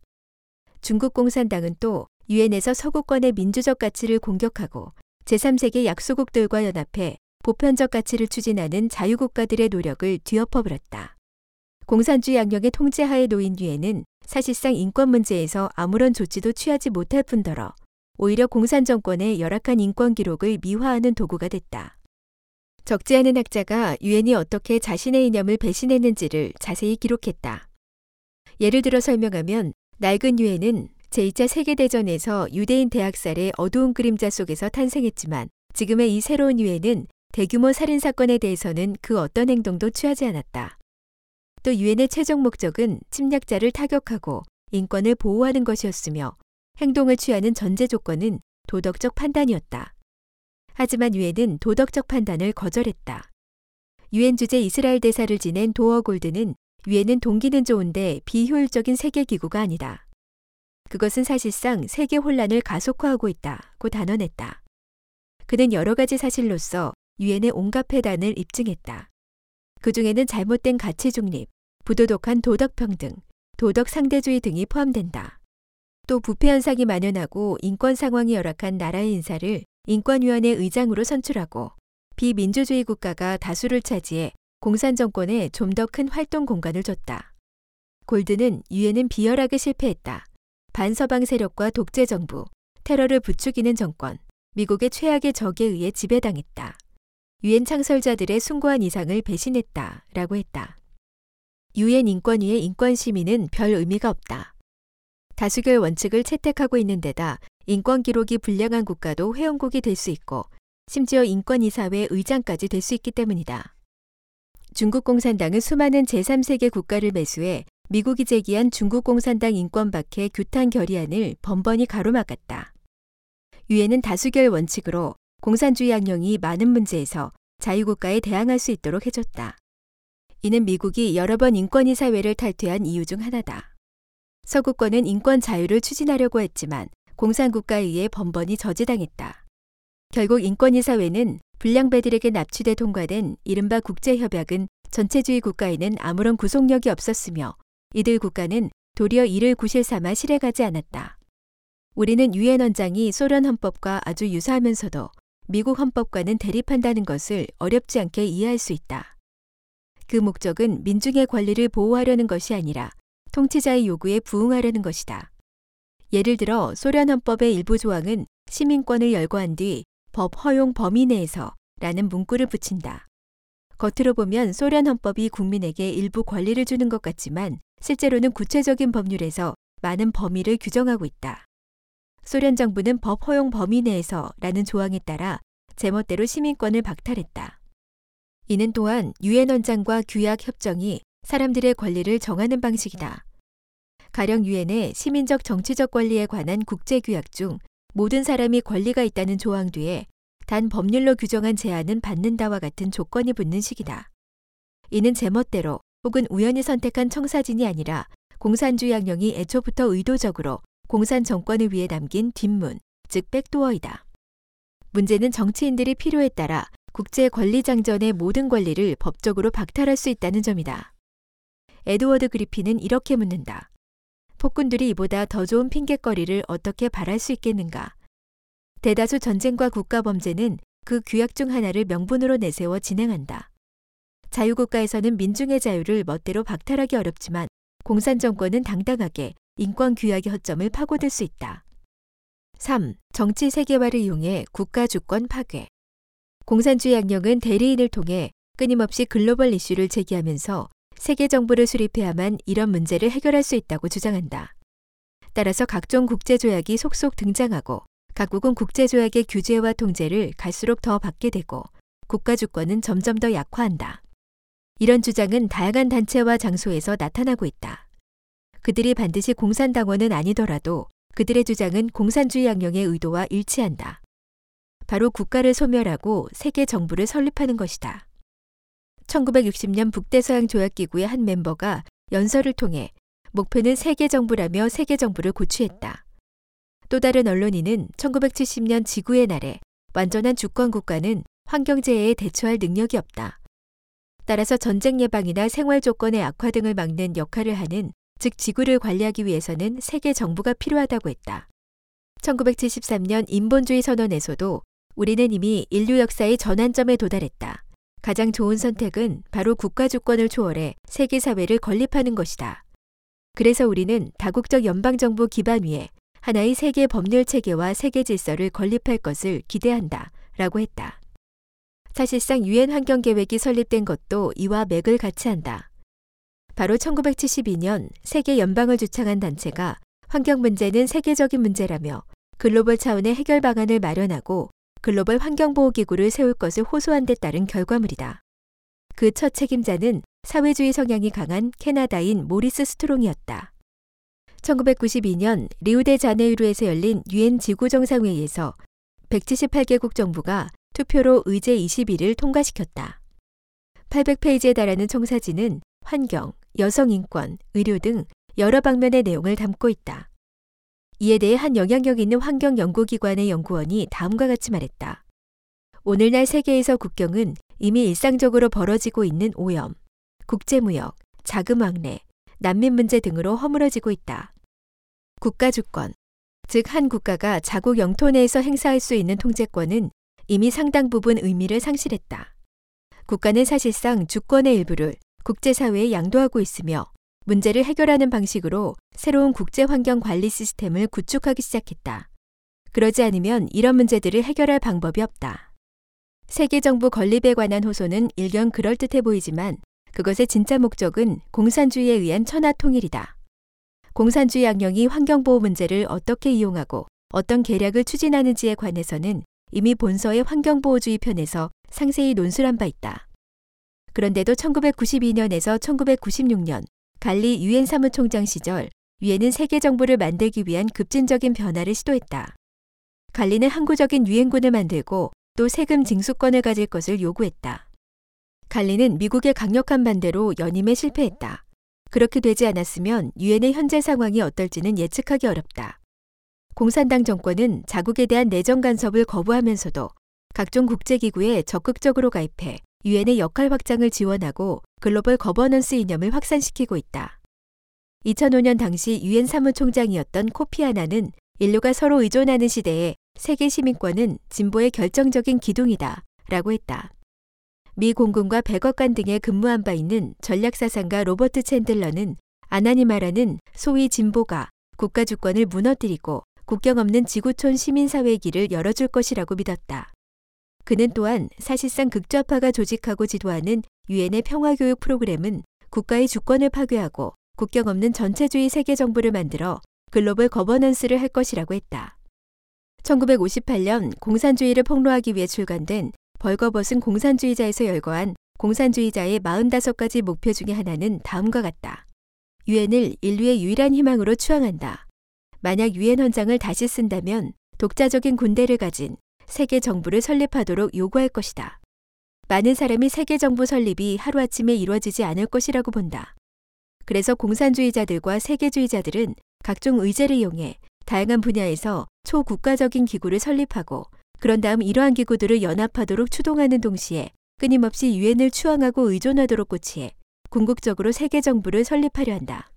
중국 공산당은 또 유엔에서 서구권의 민주적 가치를 공격하고 제3세계 약소국들과 연합해 보편적 가치를 추진하는 자유국가들의 노력을 뒤엎어버렸다. 공산주의 양령의 통제하에 놓인 유엔은 사실상 인권 문제에서 아무런 조치도 취하지 못할 뿐더러 오히려 공산 정권의 열악한 인권 기록을 미화하는 도구가 됐다. 적지 않은 학자가 유엔이 어떻게 자신의 이념을 배신했는지를 자세히 기록했다. 예를 들어 설명하면 낡은 유엔은 제2차 세계대전에서 유대인 대학살의 어두운 그림자 속에서 탄생했지만 지금의 이 새로운 유엔은 대규모 살인 사건에 대해서는 그 어떤 행동도 취하지 않았다. 또 유엔의 최종 목적은 침략자를 타격하고 인권을 보호하는 것이었으며 행동을 취하는 전제 조건은 도덕적 판단이었다. 하지만 유엔은 도덕적 판단을 거절했다. 유엔 주재 이스라엘 대사를 지낸 도어 골드는 유엔은 동기는 좋은데 비효율적인 세계 기구가 아니다. 그것은 사실상 세계 혼란을 가속화하고 있다고 단언했다. 그는 여러 가지 사실로서 유엔의 온갖 폐단을 입증했다. 그 중에는 잘못된 가치 중립, 부도덕한 도덕 평등, 도덕 상대주의 등이 포함된다. 또 부패 현상이 만연하고 인권 상황이 열악한 나라의 인사를 인권위원회 의장으로 선출하고 비민주주의 국가가 다수를 차지해 공산 정권에 좀 더 큰 활동 공간을 줬다. 골드는 유엔은 비열하게 실패했다. 반서방 세력과 독재 정부, 테러를 부추기는 정권, 미국의 최악의 적에 의해 지배당했다. 유엔 창설자들의 숭고한 이상을 배신했다. 라고 했다. 유엔 인권위의 인권 시민은 별 의미가 없다. 다수결 원칙을 채택하고 있는 데다 인권 기록이 불량한 국가도 회원국이 될 수 있고 심지어 인권이사회 의장까지 될 수 있기 때문이다. 중국 공산당은 수많은 제3세계 국가를 매수해 미국이 제기한 중국 공산당 인권 박해 규탄 결의안을 번번이 가로막았다. 유엔은 다수결 원칙으로 공산주의 양령이 많은 문제에서 자유국가에 대항할 수 있도록 해줬다. 이는 미국이 여러 번 인권위 사회를 탈퇴한 이유 중 하나다. 서구권은 인권 자유를 추진하려고 했지만 공산국가에 의해 번번이 저지당했다. 결국 인권위 사회는 불량배들에게 납치돼 통과된 이른바 국제협약은 전체주의 국가에는 아무런 구속력이 없었으며 이들 국가는 도리어 이를 구실 삼아 실행하지 않았다. 우리는 유엔 원장이 소련 헌법과 아주 유사하면서도 미국 헌법과는 대립한다는 것을 어렵지 않게 이해할 수 있다. 그 목적은 민중의 권리를 보호하려는 것이 아니라 통치자의 요구에 부응하려는 것이다. 예를 들어 소련 헌법의 일부 조항은 시민권을 열거한 뒤 법 허용 범위 내에서 라는 문구를 붙인다. 겉으로 보면 소련 헌법이 국민에게 일부 권리를 주는 것 같지만 실제로는 구체적인 법률에서 많은 범위를 규정하고 있다. 소련 정부는 법 허용 범위 내에서 라는 조항에 따라 제멋대로 시민권을 박탈했다. 이는 또한 유엔 원장과 규약 협정이 사람들의 권리를 정하는 방식이다. 가령 유엔의 시민적 정치적 권리에 관한 국제 규약 중 모든 사람이 권리가 있다는 조항 뒤에 단 법률로 규정한 제한은 받는다와 같은 조건이 붙는 식이다. 이는 제멋대로 혹은 우연히 선택한 청사진이 아니라 공산주의 양령이 애초부터 의도적으로 공산 정권을 위해 남긴 뒷문, 즉 백도어이다. 문제는 정치인들이 필요에 따라 국제 권리 장전의 모든 권리를 법적으로 박탈할 수 있다는 점이다. 에드워드 그리핀은 이렇게 묻는다. 폭군들이 이보다 더 좋은 핑곗거리를 어떻게 바랄 수 있겠는가? 대다수 전쟁과 국가 범죄는 그 규약 중 하나를 명분으로 내세워 진행한다. 자유국가에서는 민중의 자유를 멋대로 박탈하기 어렵지만 공산 정권은 당당하게 인권 규약의 허점을 파고들 수 있다. 3. 정치 세계화를 이용해 국가 주권 파괴. 공산주의 양령은 대리인을 통해 끊임없이 글로벌 이슈를 제기하면서 세계 정부를 수립해야만 이런 문제를 해결할 수 있다고 주장한다. 따라서 각종 국제조약이 속속 등장하고 각국은 국제조약의 규제와 통제를 갈수록 더 받게 되고 국가 주권은 점점 더 약화한다. 이런 주장은 다양한 단체와 장소에서 나타나고 있다. 그들이 반드시 공산당원은 아니더라도 그들의 주장은 공산주의 양령의 의도와 일치한다. 바로 국가를 소멸하고 세계 정부를 설립하는 것이다. 1960년 북대서양 조약기구의 한 멤버가 연설을 통해 목표는 세계 정부라며 세계 정부를 고취했다. 또 다른 언론인은 1970년 지구의 날에 완전한 주권 국가는 환경재해에 대처할 능력이 없다. 따라서 전쟁 예방이나 생활 조건의 악화 등을 막는 역할을 하는 즉 지구를 관리하기 위해서는 세계 정부가 필요하다고 했다. 1973년 인본주의 선언에서도 우리는 이미 인류 역사의 전환점에 도달했다. 가장 좋은 선택은 바로 국가 주권을 초월해 세계 사회를 건립하는 것이다. 그래서 우리는 다국적 연방정부 기반 위에 하나의 세계 법률 체계와 세계 질서를 건립할 것을 기대한다. 라고 했다. 사실상 유엔 환경 계획이 설립된 것도 이와 맥을 같이 한다. 바로 1972년 세계 연방을 주창한 단체가 환경 문제는 세계적인 문제라며 글로벌 차원의 해결 방안을 마련하고 글로벌 환경보호기구를 세울 것을 호소한 데 따른 결과물이다. 그 첫 책임자는 사회주의 성향이 강한 캐나다인 모리스 스트롱이었다. 1992년 리우데자네이루에서 열린 유엔 지구정상회의에서 178개국 정부가 투표로 의제 21을 통과시켰다. 800페이지에 달하는 청사진은 환경, 여성 인권, 의료 등 여러 방면의 내용을 담고 있다. 이에 대해 한 영향력 있는 환경연구기관의 연구원이 다음과 같이 말했다. 오늘날 세계에서 국경은 이미 일상적으로 벌어지고 있는 오염, 국제무역, 자금왕래, 난민 문제 등으로 허물어지고 있다. 국가 주권, 즉 한 국가가 자국 영토 내에서 행사할 수 있는 통제권은 이미 상당 부분 의미를 상실했다. 국가는 사실상 주권의 일부를 국제사회에 양도하고 있으며 문제를 해결하는 방식으로 새로운 국제 환경 관리 시스템을 구축하기 시작했다. 그러지 않으면 이런 문제들을 해결할 방법이 없다. 세계 정부 건립에 관한 호소는 일견 그럴듯해 보이지만 그것의 진짜 목적은 공산주의에 의한 천하 통일이다. 공산주의 양령이 환경보호 문제를 어떻게 이용하고 어떤 계략을 추진하는지에 관해서는 이미 본서의 환경보호주의 편에서 상세히 논술한 바 있다. 그런데도 1992년에서 1996년 갈리 유엔 사무총장 시절 유엔은 세계 정부를 만들기 위한 급진적인 변화를 시도했다. 갈리는 항구적인 유엔군을 만들고 또 세금 징수권을 가질 것을 요구했다. 갈리는 미국의 강력한 반대로 연임에 실패했다. 그렇게 되지 않았으면 유엔의 현재 상황이 어떨지는 예측하기 어렵다. 공산당 정권은 자국에 대한 내정 간섭을 거부하면서도 각종 국제기구에 적극적으로 가입해 유엔의 역할 확장을 지원하고 글로벌 거버넌스 이념을 확산시키고 있다. 2005년 당시 유엔 사무총장이었던 코피 아나는 인류가 서로 의존하는 시대에 세계 시민권은 진보의 결정적인 기둥이다 라고 했다. 미 공군과 백악관 등에 근무한 바 있는 전략사상가 로버트 챈들러는 아나니 말하는 소위 진보가 국가 주권을 무너뜨리고 국경 없는 지구촌 시민사회의 길을 열어줄 것이라고 믿었다. 그는 또한 사실상 극좌파가 조직하고 지도하는 유엔의 평화교육 프로그램은 국가의 주권을 파괴하고 국경 없는 전체주의 세계 정부를 만들어 글로벌 거버넌스를 할 것이라고 했다. 1958년 공산주의를 폭로하기 위해 출간된 벌거벗은 공산주의자에서 열거한 공산주의자의 45가지 목표 중의 하나는 다음과 같다. 유엔을 인류의 유일한 희망으로 추앙한다. 만약 유엔 헌장을 다시 쓴다면 독자적인 군대를 가진 세계 정부를 설립하도록 요구할 것이다. 많은 사람이 세계 정부 설립이 하루아침에 이루어지지 않을 것이라고 본다. 그래서 공산주의자들과 세계주의자들은 각종 의제를 이용해 다양한 분야에서 초국가적인 기구를 설립하고 그런 다음 이러한 기구들을 연합하도록 추동하는 동시에 끊임없이 유엔을 추앙하고 의존하도록 고치해 궁극적으로 세계 정부를 설립하려 한다.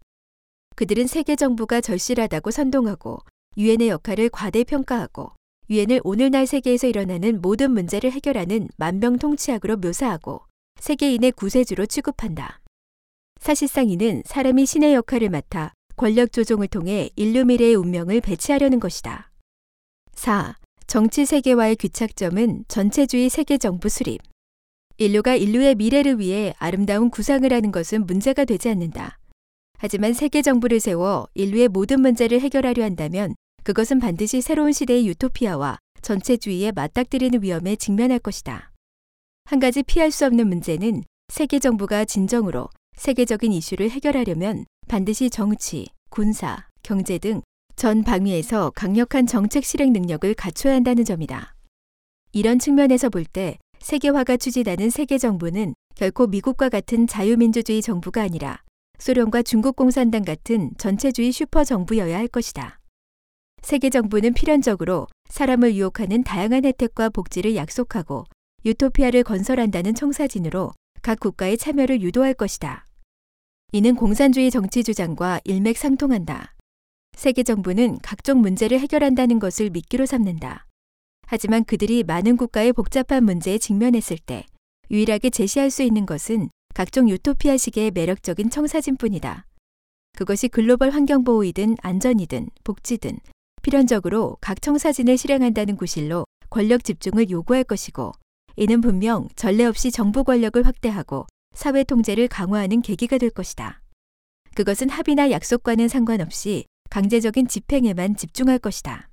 그들은 세계 정부가 절실하다고 선동하고 유엔의 역할을 과대평가하고 유엔을 오늘날 세계에서 일어나는 모든 문제를 해결하는 만병통치약으로 묘사하고 세계인의 구세주로 취급한다. 사실상 이는 사람이 신의 역할을 맡아 권력 조종을 통해 인류 미래의 운명을 배치하려는 것이다. 4. 정치 세계화의 귀착점은 전체주의 세계 정부 수립. 인류가 인류의 미래를 위해 아름다운 구상을 하는 것은 문제가 되지 않는다. 하지만 세계 정부를 세워 인류의 모든 문제를 해결하려 한다면 그것은 반드시 새로운 시대의 유토피아와 전체주의에 맞닥뜨리는 위험에 직면할 것이다. 한 가지 피할 수 없는 문제는 세계 정부가 진정으로 세계적인 이슈를 해결하려면 반드시 정치, 군사, 경제 등 전 방위에서 강력한 정책 실행 능력을 갖춰야 한다는 점이다. 이런 측면에서 볼 때 세계화가 추진하는 세계 정부는 결코 미국과 같은 자유민주주의 정부가 아니라 소련과 중국 공산당 같은 전체주의 슈퍼 정부여야 할 것이다. 세계 정부는 필연적으로 사람을 유혹하는 다양한 혜택과 복지를 약속하고 유토피아를 건설한다는 청사진으로 각 국가의 참여를 유도할 것이다. 이는 공산주의 정치 주장과 일맥상통한다. 세계 정부는 각종 문제를 해결한다는 것을 미끼로 삼는다. 하지만 그들이 많은 국가의 복잡한 문제에 직면했을 때 유일하게 제시할 수 있는 것은 각종 유토피아식의 매력적인 청사진뿐이다. 그것이 글로벌 환경보호이든 안전이든 복지든 필연적으로 각 청사진을 실행한다는 구실로 권력 집중을 요구할 것이고 이는 분명 전례 없이 정부 권력을 확대하고 사회 통제를 강화하는 계기가 될 것이다. 그것은 합의나 약속과는 상관없이 강제적인 집행에만 집중할 것이다.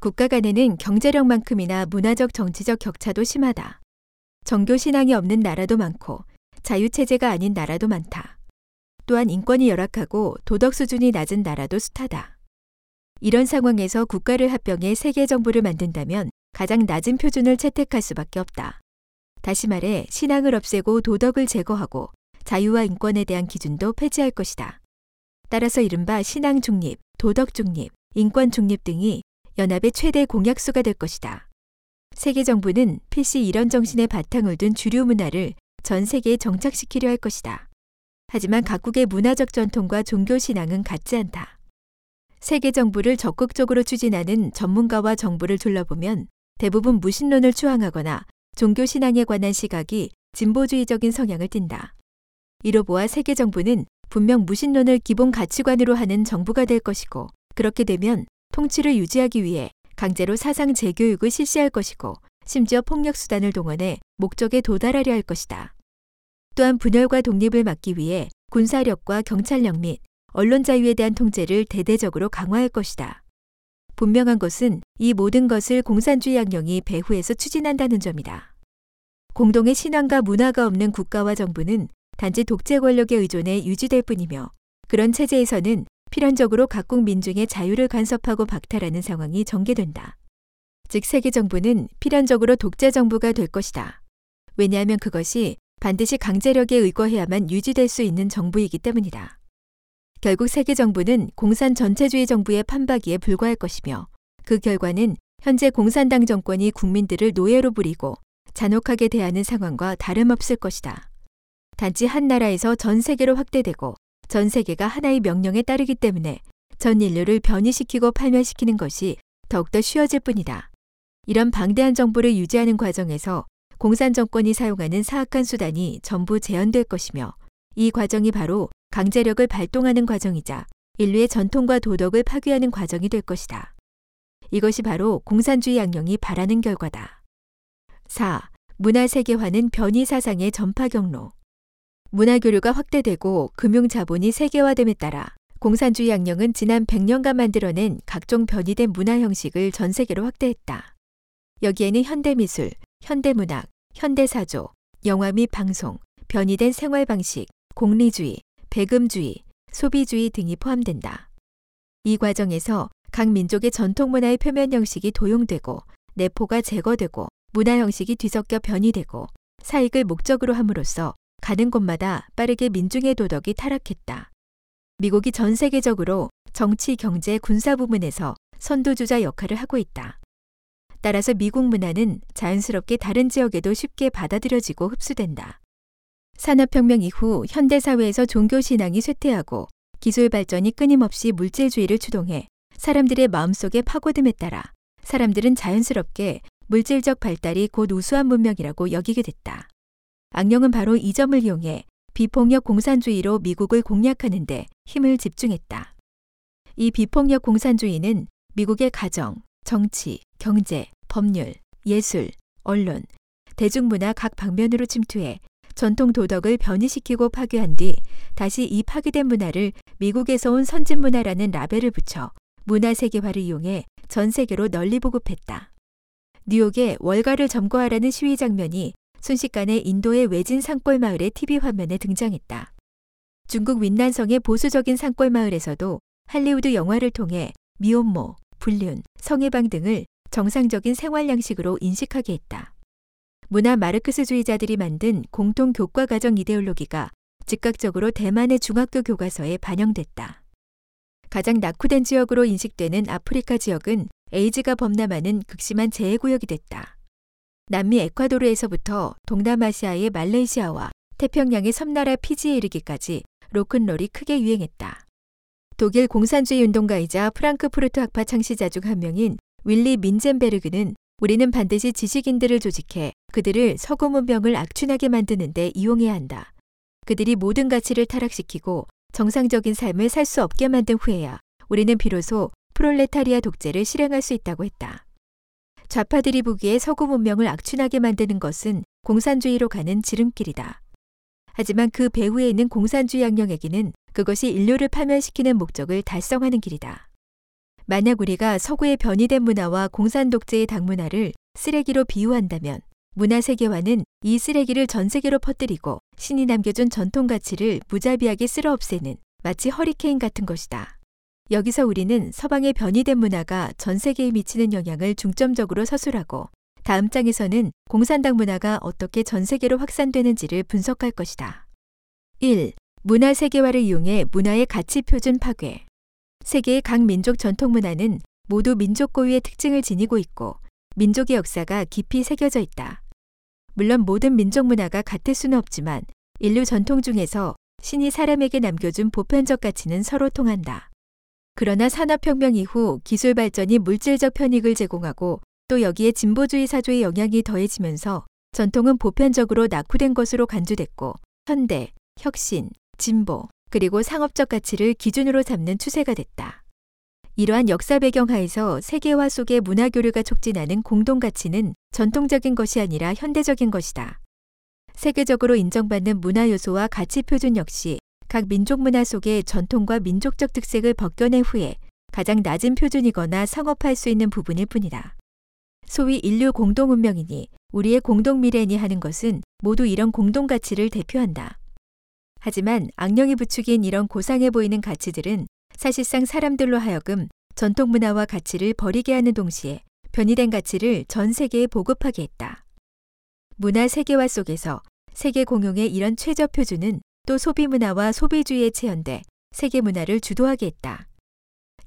국가 간에는 경제력만큼이나 문화적 정치적 격차도 심하다. 정교 신앙이 없는 나라도 많고 자유체제가 아닌 나라도 많다. 또한 인권이 열악하고 도덕 수준이 낮은 나라도 숱하다. 이런 상황에서 국가를 합병해 세계 정부를 만든다면 가장 낮은 표준을 채택할 수밖에 없다. 다시 말해 신앙을 없애고 도덕을 제거하고 자유와 인권에 대한 기준도 폐지할 것이다. 따라서 이른바 신앙 중립, 도덕 중립, 인권 중립 등이 연합의 최대 공약수가 될 것이다. 세계 정부는 필시 이런 정신의 바탕을 둔 주류 문화를 전 세계에 정착시키려 할 것이다. 하지만 각국의 문화적 전통과 종교 신앙은 같지 않다. 세계 정부를 적극적으로 추진하는 전문가와 정부를 둘러보면 대부분 무신론을 추앙하거나 종교 신앙에 관한 시각이 진보주의적인 성향을 띈다. 이로 보아 세계 정부는 분명 무신론을 기본 가치관으로 하는 정부가 될 것이고 그렇게 되면 통치를 유지하기 위해 강제로 사상 재교육을 실시할 것이고 심지어 폭력 수단을 동원해 목적에 도달하려 할 것이다. 또한 분열과 독립을 막기 위해 군사력과 경찰력 및 언론 자유에 대한 통제를 대대적으로 강화할 것이다. 분명한 것은 이 모든 것을 공산주의 양령이 배후에서 추진한다는 점이다. 공동의 신앙과 문화가 없는 국가와 정부는 단지 독재 권력에 의존해 유지될 뿐이며 그런 체제에서는 필연적으로 각국 민중의 자유를 간섭하고 박탈하는 상황이 전개된다. 즉 세계 정부는 필연적으로 독재 정부가 될 것이다. 왜냐하면 그것이 반드시 강제력에 의거해야만 유지될 수 있는 정부이기 때문이다. 결국 세계 정부는 공산 전체주의 정부의 판박이에 불과할 것이며 그 결과는 현재 공산당 정권이 국민들을 노예로 부리고 잔혹하게 대하는 상황과 다름없을 것이다. 단지 한 나라에서 전 세계로 확대되고 전 세계가 하나의 명령에 따르기 때문에 전 인류를 변이시키고 팔멸시키는 것이 더욱더 쉬워질 뿐이다. 이런 방대한 정보를 유지하는 과정에서 공산 정권이 사용하는 사악한 수단이 전부 재현될 것이며 이 과정이 바로 강제력을 발동하는 과정이자 인류의 전통과 도덕을 파괴하는 과정이 될 것이다. 이것이 바로 공산주의 양령이 바라는 결과다. 4. 문화 세계화는 변이 사상의 전파 경로. 문화 교류가 확대되고 금융 자본이 세계화됨에 따라 공산주의 양령은 지난 100년간 만들어낸 각종 변이된 문화 형식을 전 세계로 확대했다. 여기에는 현대 미술, 현대 문학, 현대 사조, 영화 및 방송, 변이된 생활 방식, 공리주의, 배금주의, 소비주의 등이 포함된다. 이 과정에서 각 민족의 전통 문화의 표면 형식이 도용되고 내포가 제거되고 문화 형식이 뒤섞여 변이되고 사익을 목적으로 함으로써 가는 곳마다 빠르게 민중의 도덕이 타락했다. 미국이 전 세계적으로 정치, 경제, 군사 부문에서 선두주자 역할을 하고 있다. 따라서 미국 문화는 자연스럽게 다른 지역에도 쉽게 받아들여지고 흡수된다. 산업혁명 이후 현대사회에서 종교신앙이 쇠퇴하고 기술 발전이 끊임없이 물질주의를 추동해 사람들의 마음속에 파고듦에 따라 사람들은 자연스럽게 물질적 발달이 곧 우수한 문명이라고 여기게 됐다. 악령은 바로 이 점을 이용해 비폭력 공산주의로 미국을 공략하는데 힘을 집중했다. 이 비폭력 공산주의는 미국의 가정, 정치, 경제, 법률, 예술, 언론, 대중문화 각 방면으로 침투해 전통 도덕을 변이시키고 파괴한 뒤 다시 이 파괴된 문화를 미국에서 온 선진 문화라는 라벨을 붙여 문화 세계화를 이용해 전 세계로 널리 보급했다. 뉴욕의 월가를 점거하라는 시위 장면이 순식간에 인도의 외진 산골 마을의 TV 화면에 등장했다. 중국 윈난성의 보수적인 산골 마을에서도 할리우드 영화를 통해 미혼모, 불륜, 성해방 등을 정상적인 생활 양식으로 인식하게 했다. 문화 마르크스주의자들이 만든 공통 교과 과정 이데올로기가 즉각적으로 대만의 중학교 교과서에 반영됐다. 가장 낙후된 지역으로 인식되는 아프리카 지역은 에이즈가 범람하는 극심한 재해 구역이 됐다. 남미 에콰도르에서부터 동남아시아의 말레이시아와 태평양의 섬나라 피지에 이르기까지 로큰롤이 크게 유행했다. 독일 공산주의 운동가이자 프랑크푸르트 학파 창시자 중 한 명인 윌리 민젠베르그는 우리는 반드시 지식인들을 조직해 그들을 서구 문명을 악춘하게 만드는 데 이용해야 한다. 그들이 모든 가치를 타락시키고 정상적인 삶을 살 수 없게 만든 후에야 우리는 비로소 프롤레타리아 독재를 실행할 수 있다고 했다. 좌파들이 보기에 서구 문명을 악춘하게 만드는 것은 공산주의로 가는 지름길이다. 하지만 그 배후에 있는 공산주의 양령에게는 그것이 인류를 파멸시키는 목적을 달성하는 길이다. 만약 우리가 서구의 변이된 문화와 공산 독재의 당문화를 쓰레기로 비유한다면 문화 세계화는 이 쓰레기를 전 세계로 퍼뜨리고 신이 남겨준 전통 가치를 무자비하게 쓸어 없애는 마치 허리케인 같은 것이다. 여기서 우리는 서방의 변이된 문화가 전 세계에 미치는 영향을 중점적으로 서술하고 다음 장에서는 공산당 문화가 어떻게 전 세계로 확산되는지를 분석할 것이다. 1. 문화 세계화를 이용해 문화의 가치 표준 파괴. 세계의 각 민족 전통 문화는 모두 민족 고유의 특징을 지니고 있고 민족의 역사가 깊이 새겨져 있다. 물론 모든 민족 문화가 같을 수는 없지만 인류 전통 중에서 신이 사람에게 남겨준 보편적 가치는 서로 통한다. 그러나 산업혁명 이후 기술 발전이 물질적 편익을 제공하고 또 여기에 진보주의 사조의 영향이 더해지면서 전통은 보편적으로 낙후된 것으로 간주됐고 현대, 혁신, 진보, 그리고 상업적 가치를 기준으로 잡는 추세가 됐다. 이러한 역사 배경 하에서 세계화 속의 문화 교류가 촉진하는 공동 가치는 전통적인 것이 아니라 현대적인 것이다. 세계적으로 인정받는 문화 요소와 가치 표준 역시 각 민족 문화 속의 전통과 민족적 특색을 벗겨낸 후에 가장 낮은 표준이거나 상업할 수 있는 부분일 뿐이다. 소위 인류 공동 운명이니 우리의 공동 미래니 하는 것은 모두 이런 공동 가치를 대표한다. 하지만 악령이 부추긴 이런 고상해 보이는 가치들은 사실상 사람들로 하여금 전통 문화와 가치를 버리게 하는 동시에 변이된 가치를 전 세계에 보급하게 했다. 문화 세계화 속에서 세계 공용의 이런 최저 표준은 또 소비 문화와 소비주의에 체현돼 세계 문화를 주도하게 했다.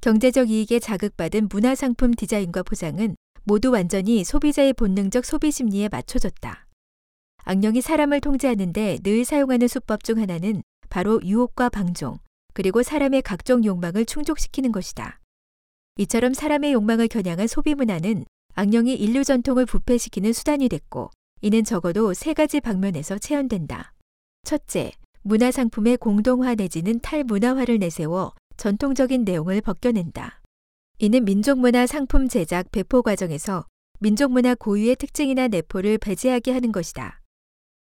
경제적 이익에 자극받은 문화 상품 디자인과 포장은 모두 완전히 소비자의 본능적 소비 심리에 맞춰졌다. 악령이 사람을 통제하는데 늘 사용하는 수법 중 하나는 바로 유혹과 방종, 그리고 사람의 각종 욕망을 충족시키는 것이다. 이처럼 사람의 욕망을 겨냥한 소비 문화는 악령이 인류 전통을 부패시키는 수단이 됐고, 이는 적어도 세 가지 방면에서 체현된다. 첫째, 문화 상품의 공동화 내지는 탈문화화를 내세워 전통적인 내용을 벗겨낸다. 이는 민족문화 상품 제작 배포 과정에서 민족문화 고유의 특징이나 내포를 배제하게 하는 것이다.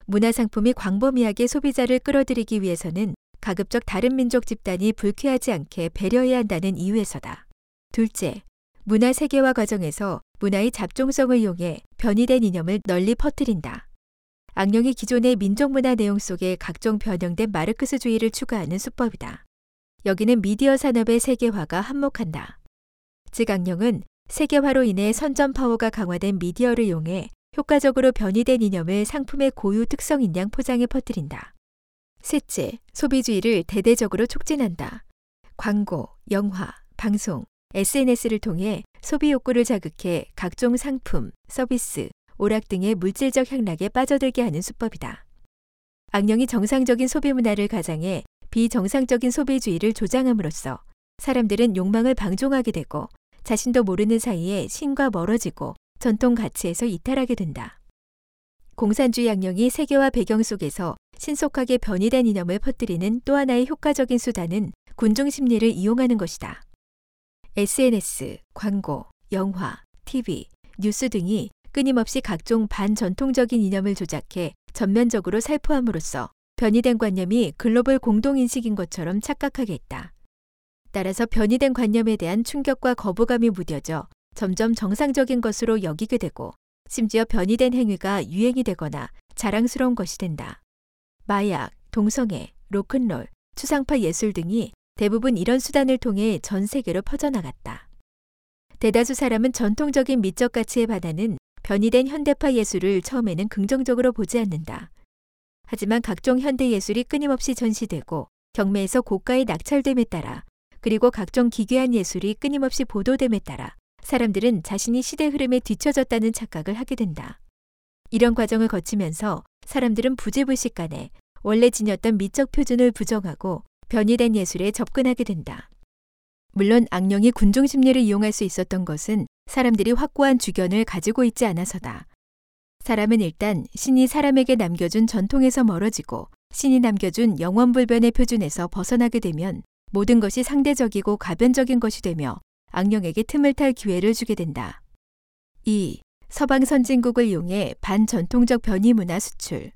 문화 상품이 광범위하게 소비자를 끌어들이기 위해서는 가급적 다른 민족 집단이 불쾌하지 않게 배려해야 한다는 이유에서다. 둘째, 문화 세계화 과정에서 문화의 잡종성을 이용해 변이된 이념을 널리 퍼뜨린다. 악령이 기존의 민족 문화 내용 속에 각종 변형된 마르크스주의를 추가하는 수법이다. 여기는 미디어 산업의 세계화가 한몫한다. 즉 악령은 세계화로 인해 선전 파워가 강화된 미디어를 이용해 효과적으로 변이된 이념을 상품의 고유 특성인 양 포장해 퍼뜨린다. 셋째, 소비주의를 대대적으로 촉진한다. 광고, 영화, 방송, SNS를 통해 소비 욕구를 자극해 각종 상품, 서비스, 오락 등의 물질적 향락에 빠져들게 하는 수법이다. 악령이 정상적인 소비 문화를 가장해 비정상적인 소비주의를 조장함으로써 사람들은 욕망을 방종하게 되고 자신도 모르는 사이에 신과 멀어지고 전통 가치에서 이탈하게 된다. 공산주의 악령이 세계화 배경 속에서 신속하게 변이된 이념을 퍼뜨리는 또 하나의 효과적인 수단은 군중 심리를 이용하는 것이다. SNS, 광고, 영화, TV, 뉴스 등이 끊임없이 각종 반전통적인 이념을 조작해 전면적으로 살포함으로써 변이된 관념이 글로벌 공동인식인 것처럼 착각하게 했다. 따라서 변이된 관념에 대한 충격과 거부감이 무뎌져 점점 정상적인 것으로 여기게 되고 심지어 변이된 행위가 유행이 되거나 자랑스러운 것이 된다. 마약, 동성애, 로큰롤, 추상파 예술 등이 대부분 이런 수단을 통해 전 세계로 퍼져나갔다. 대다수 사람은 전통적인 미적 가치에 반하는 변이된 현대파 예술을 처음에는 긍정적으로 보지 않는다. 하지만 각종 현대 예술이 끊임없이 전시되고 경매에서 고가의 낙찰됨에 따라 그리고 각종 기괴한 예술이 끊임없이 보도됨에 따라 사람들은 자신이 시대 흐름에 뒤처졌다는 착각을 하게 된다. 이런 과정을 거치면서 사람들은 부재불식 간에 원래 지녔던 미적 표준을 부정하고 변이된 예술에 접근하게 된다. 물론 악령이 군중 심리를 이용할 수 있었던 것은 사람들이 확고한 주견을 가지고 있지 않아서다. 사람은 일단 신이 사람에게 남겨준 전통에서 멀어지고 신이 남겨준 영원불변의 표준에서 벗어나게 되면 모든 것이 상대적이고 가변적인 것이 되며 악령에게 틈을 탈 기회를 주게 된다. 2. 서방 선진국을 이용해 반전통적 변이 문화 수출.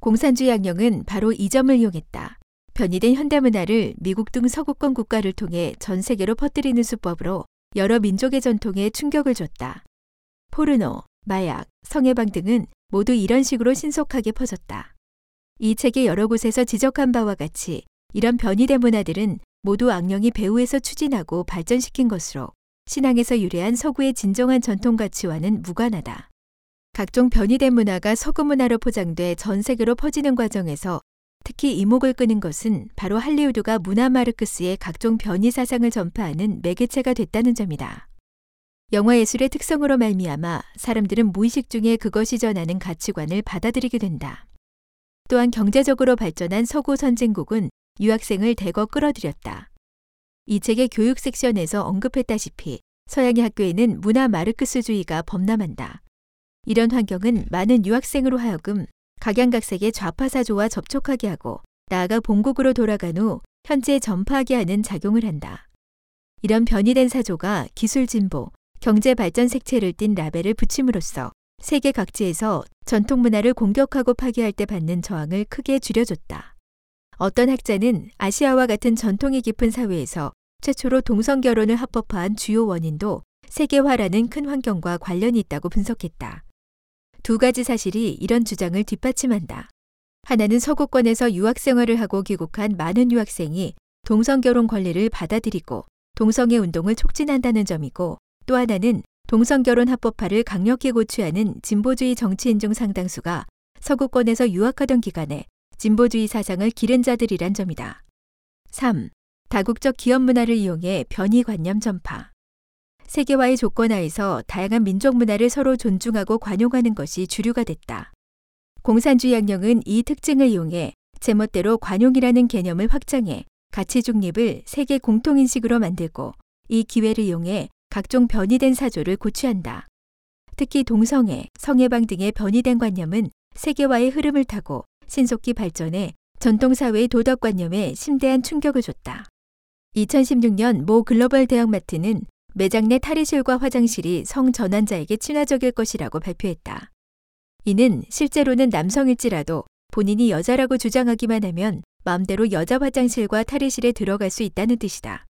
공산주의 악령은 바로 이 점을 이용했다. 변이된 현대 문화를 미국 등 서구권 국가를 통해 전 세계로 퍼뜨리는 수법으로 여러 민족의 전통에 충격을 줬다. 포르노, 마약, 성해방 등은 모두 이런 식으로 신속하게 퍼졌다. 이 책의 여러 곳에서 지적한 바와 같이 이런 변이된 문화들은 모두 악령이 배후에서 추진하고 발전시킨 것으로 신앙에서 유래한 서구의 진정한 전통 가치와는 무관하다. 각종 변이된 문화가 서구 문화로 포장돼 전 세계로 퍼지는 과정에서 특히 이목을 끄는 것은 바로 할리우드가 문화 마르크스의 각종 변이 사상을 전파하는 매개체가 됐다는 점이다. 영화 예술의 특성으로 말미암아 사람들은 무의식 중에 그것이 전하는 가치관을 받아들이게 된다. 또한 경제적으로 발전한 서구 선진국은 유학생을 대거 끌어들였다. 이 책의 교육 섹션에서 언급했다시피 서양의 학교에는 문화 마르크스주의가 범람한다. 이런 환경은 많은 유학생으로 하여금 각양각색의 좌파 사조와 접촉하게 하고 나아가 본국으로 돌아간 후 현재 전파하게 하는 작용을 한다. 이런 변이된 사조가 기술 진보, 경제 발전 색채를 띤 라벨을 붙임으로써 세계 각지에서 전통 문화를 공격하고 파괴할 때 받는 저항을 크게 줄여줬다. 어떤 학자는 아시아와 같은 전통이 깊은 사회에서 최초로 동성 결혼을 합법화한 주요 원인도 세계화라는 큰 환경과 관련이 있다고 분석했다. 두 가지 사실이 이런 주장을 뒷받침한다. 하나는 서구권에서 유학 생활을 하고 귀국한 많은 유학생이 동성 결혼 권리를 받아들이고 동성애 운동을 촉진한다는 점이고 또 하나는 동성 결혼 합법화를 강력히 고취하는 진보주의 정치인 중 상당수가 서구권에서 유학하던 기간에 진보주의 사상을 기른 자들이란 점이다. 3. 다국적 기업 문화를 이용해 변이관념 전파. 세계화의 조건 하에서 다양한 민족 문화를 서로 존중하고 관용하는 것이 주류가 됐다. 공산주의 양령은 이 특징을 이용해 제멋대로 관용이라는 개념을 확장해 가치 중립을 세계 공통인식으로 만들고 이 기회를 이용해 각종 변이된 사조를 고취한다. 특히 동성애, 성해방 등의 변이된 관념은 세계화의 흐름을 타고 신속히 발전해 전통사회의 도덕관념에 심대한 충격을 줬다. 2016년 모 글로벌 대형마트는 매장 내 탈의실과 화장실이 성 전환자에게 친화적일 것이라고 발표했다. 이는 실제로는 남성일지라도 본인이 여자라고 주장하기만 하면 마음대로 여자 화장실과 탈의실에 들어갈 수 있다는 뜻이다.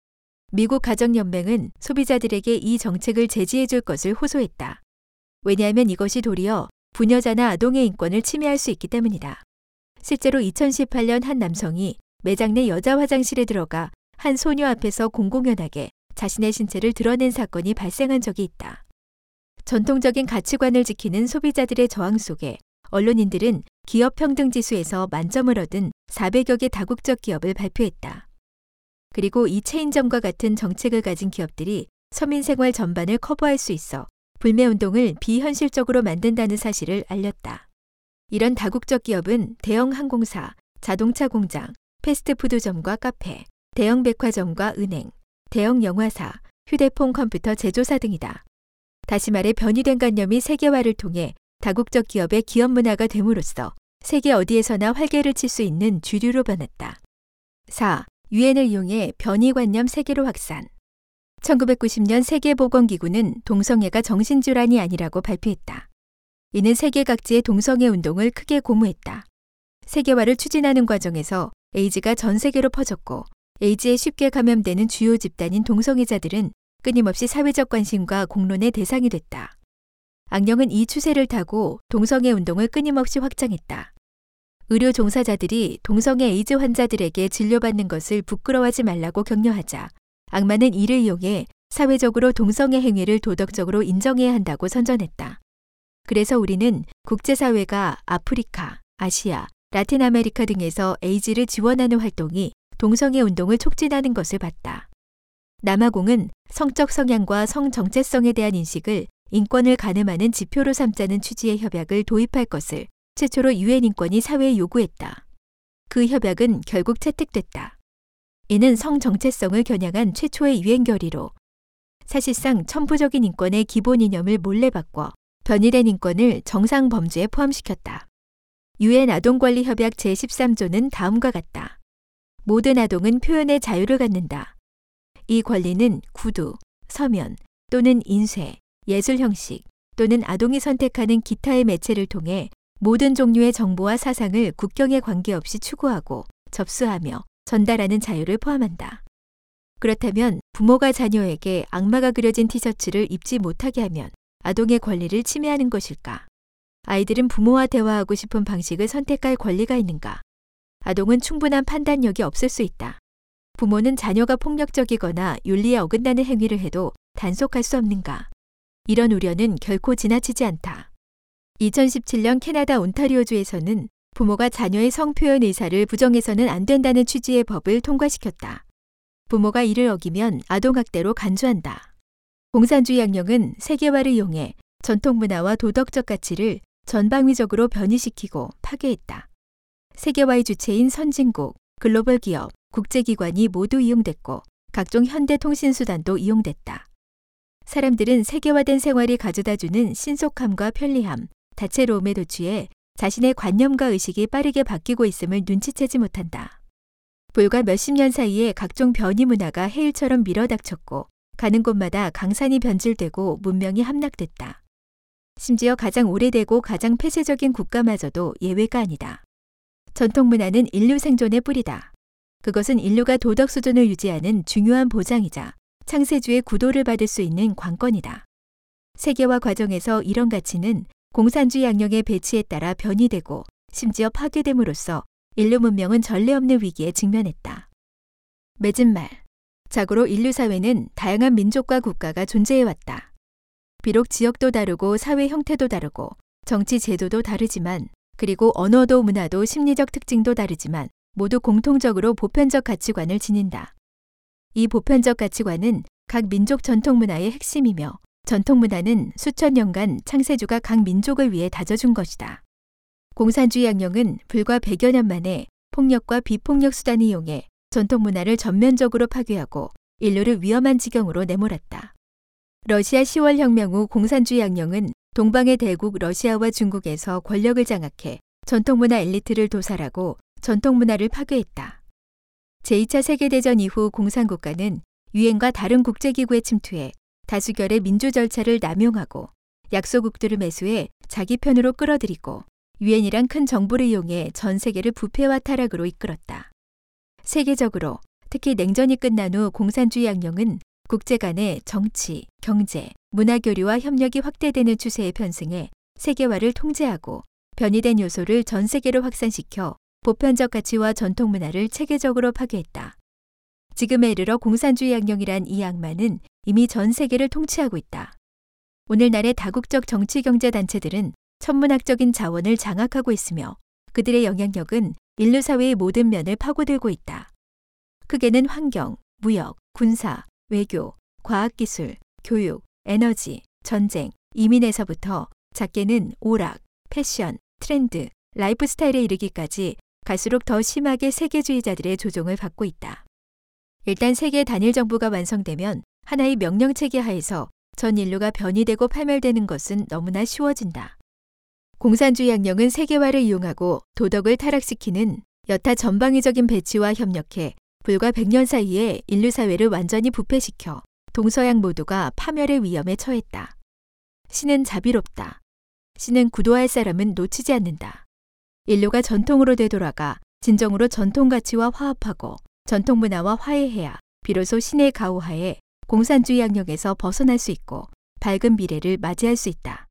미국 가정연맹은 소비자들에게 이 정책을 제지해 줄 것을 호소했다. 왜냐하면 이것이 도리어 부녀자나 아동의 인권을 침해할 수 있기 때문이다. 실제로 2018년 한 남성이 매장 내 여자 화장실에 들어가 한 소녀 앞에서 공공연하게 자신의 신체를 드러낸 사건이 발생한 적이 있다. 전통적인 가치관을 지키는 소비자들의 저항 속에 언론인들은 기업 평등 지수에서 만점을 얻은 400여 개 다국적 기업을 발표했다. 그리고 이 체인점과 같은 정책을 가진 기업들이 서민 생활 전반을 커버할 수 있어 불매 운동을 비현실적으로 만든다는 사실을 알렸다. 이런 다국적 기업은 대형 항공사, 자동차 공장, 패스트푸드점과 카페, 대형 백화점과 은행, 대형 영화사, 휴대폰 컴퓨터 제조사 등이다. 다시 말해 변이된 관념이 세계화를 통해 다국적 기업의 기업 문화가 됨으로써 세계 어디에서나 활개를 칠 수 있는 주류로 변했다. 4. 유엔을 이용해 변이관념 세계로 확산. 1990년 세계보건기구는 동성애가 정신질환이 아니라고 발표했다. 이는 세계 각지의 동성애 운동을 크게 고무했다. 세계화를 추진하는 과정에서 에이즈가 전 세계로 퍼졌고 에이즈에 쉽게 감염되는 주요 집단인 동성애자들은 끊임없이 사회적 관심과 공론의 대상이 됐다. 악령은 이 추세를 타고 동성애 운동을 끊임없이 확장했다. 의료 종사자들이 동성애 에이즈 환자들에게 진료받는 것을 부끄러워하지 말라고 격려하자 악마는 이를 이용해 사회적으로 동성애 행위를 도덕적으로 인정해야 한다고 선전했다. 그래서 우리는 국제사회가 아프리카, 아시아, 라틴 아메리카 등에서 에이즈를 지원하는 활동이 동성애 운동을 촉진하는 것을 봤다. 남아공은 성적 성향과 성 정체성에 대한 인식을 인권을 가늠하는 지표로 삼자는 취지의 협약을 도입할 것을 최초로 유엔 인권이사회에 요구했다. 그 협약은 결국 채택됐다. 이는 성 정체성을 겨냥한 최초의 유엔 결의로 사실상 천부적인 인권의 기본 이념을 몰래 바꿔 변이된 인권을 정상 범주에 포함시켰다. 유엔 아동권리 협약 제13조는 다음과 같다. 모든 아동은 표현의 자유를 갖는다. 이 권리는 구두, 서면 또는 인쇄, 예술 형식 또는 아동이 선택하는 기타의 매체를 통해 모든 종류의 정보와 사상을 국경에 관계없이 추구하고 접수하며 전달하는 자유를 포함한다. 그렇다면 부모가 자녀에게 악마가 그려진 티셔츠를 입지 못하게 하면 아동의 권리를 침해하는 것일까? 아이들은 부모와 대화하고 싶은 방식을 선택할 권리가 있는가? 아동은 충분한 판단력이 없을 수 있다. 부모는 자녀가 폭력적이거나 윤리에 어긋나는 행위를 해도 단속할 수 없는가? 이런 우려는 결코 지나치지 않다. 2017년 캐나다 온타리오주에서는 부모가 자녀의 성표현 의사를 부정해서는 안 된다는 취지의 법을 통과시켰다. 부모가 이를 어기면 아동학대로 간주한다. 공산주의 양령은 세계화를 이용해 전통 문화와 도덕적 가치를 전방위적으로 변이시키고 파괴했다. 세계화의 주체인 선진국, 글로벌 기업, 국제기관이 모두 이용됐고 각종 현대 통신 수단도 이용됐다. 사람들은 세계화된 생활이 가져다주는 신속함과 편리함, 다채로움에 도취해 자신의 관념과 의식이 빠르게 바뀌고 있음을 눈치채지 못한다. 불과 몇십 년 사이에 각종 변이 문화가 해일처럼 밀어닥쳤고 가는 곳마다 강산이 변질되고 문명이 함락됐다. 심지어 가장 오래되고 가장 폐쇄적인 국가마저도 예외가 아니다. 전통 문화는 인류 생존의 뿌리다. 그것은 인류가 도덕 수준을 유지하는 중요한 보장이자 창세주의 구도를 받을 수 있는 관건이다. 세계화 과정에서 이런 가치는 공산주의 양령의 배치에 따라 변이되고 심지어 파괴됨으로써 인류 문명은 전례 없는 위기에 직면했다. 맺은 말. 자고로 인류 사회는 다양한 민족과 국가가 존재해왔다. 비록 지역도 다르고 사회 형태도 다르고 정치 제도도 다르지만 그리고 언어도 문화도 심리적 특징도 다르지만 모두 공통적으로 보편적 가치관을 지닌다. 이 보편적 가치관은 각 민족 전통 문화의 핵심이며 전통 문화는 수천 년간 창세주가 각 민족을 위해 다져준 것이다. 공산주의 양령은 불과 100여 년 만에 폭력과 비폭력 수단을 이용해 전통 문화를 전면적으로 파괴하고 인류를 위험한 지경으로 내몰았다. 러시아 10월 혁명 후 공산주의 양령은 동방의 대국 러시아와 중국에서 권력을 장악해 전통문화 엘리트를 도살하고 전통문화를 파괴했다. 제2차 세계대전 이후 공산국가는 유엔과 다른 국제기구에 침투해 다수결의 민주 절차를 남용하고 약소국들을 매수해 자기 편으로 끌어들이고 유엔이란 큰 정부를 이용해 전 세계를 부패와 타락으로 이끌었다. 세계적으로 특히 냉전이 끝난 후 공산주의 양령은 국제 간의 정치, 경제, 문화 교류와 협력이 확대되는 추세에 편승해 세계화를 통제하고 변이된 요소를 전 세계로 확산시켜 보편적 가치와 전통 문화를 체계적으로 파괴했다. 지금에 이르러 공산주의 양령이란 이 악마는 이미 전 세계를 통치하고 있다. 오늘날의 다국적 정치 경제 단체들은 천문학적인 자원을 장악하고 있으며 그들의 영향력은 인류 사회의 모든 면을 파고들고 있다. 크게는 환경, 무역, 군사, 외교, 과학기술, 교육, 에너지, 전쟁, 이민에서부터 작게는 오락, 패션, 트렌드, 라이프 스타일에 이르기까지 갈수록 더 심하게 세계주의자들의 조종을 받고 있다. 일단 세계 단일 정부가 완성되면 하나의 명령 체계 하에서 전 인류가 변이되고 파멸되는 것은 너무나 쉬워진다. 공산주의 양령은 세계화를 이용하고 도덕을 타락시키는 여타 전방위적인 배치와 협력해 불과 100년 사이에 인류 사회를 완전히 부패시켜 동서양 모두가 파멸의 위험에 처했다. 신은 자비롭다. 신은 구도할 사람은 놓치지 않는다. 인류가 전통으로 되돌아가 진정으로 전통 가치와 화합하고 전통 문화와 화해해야 비로소 신의 가호하에 공산주의 양령에서 벗어날 수 있고 밝은 미래를 맞이할 수 있다.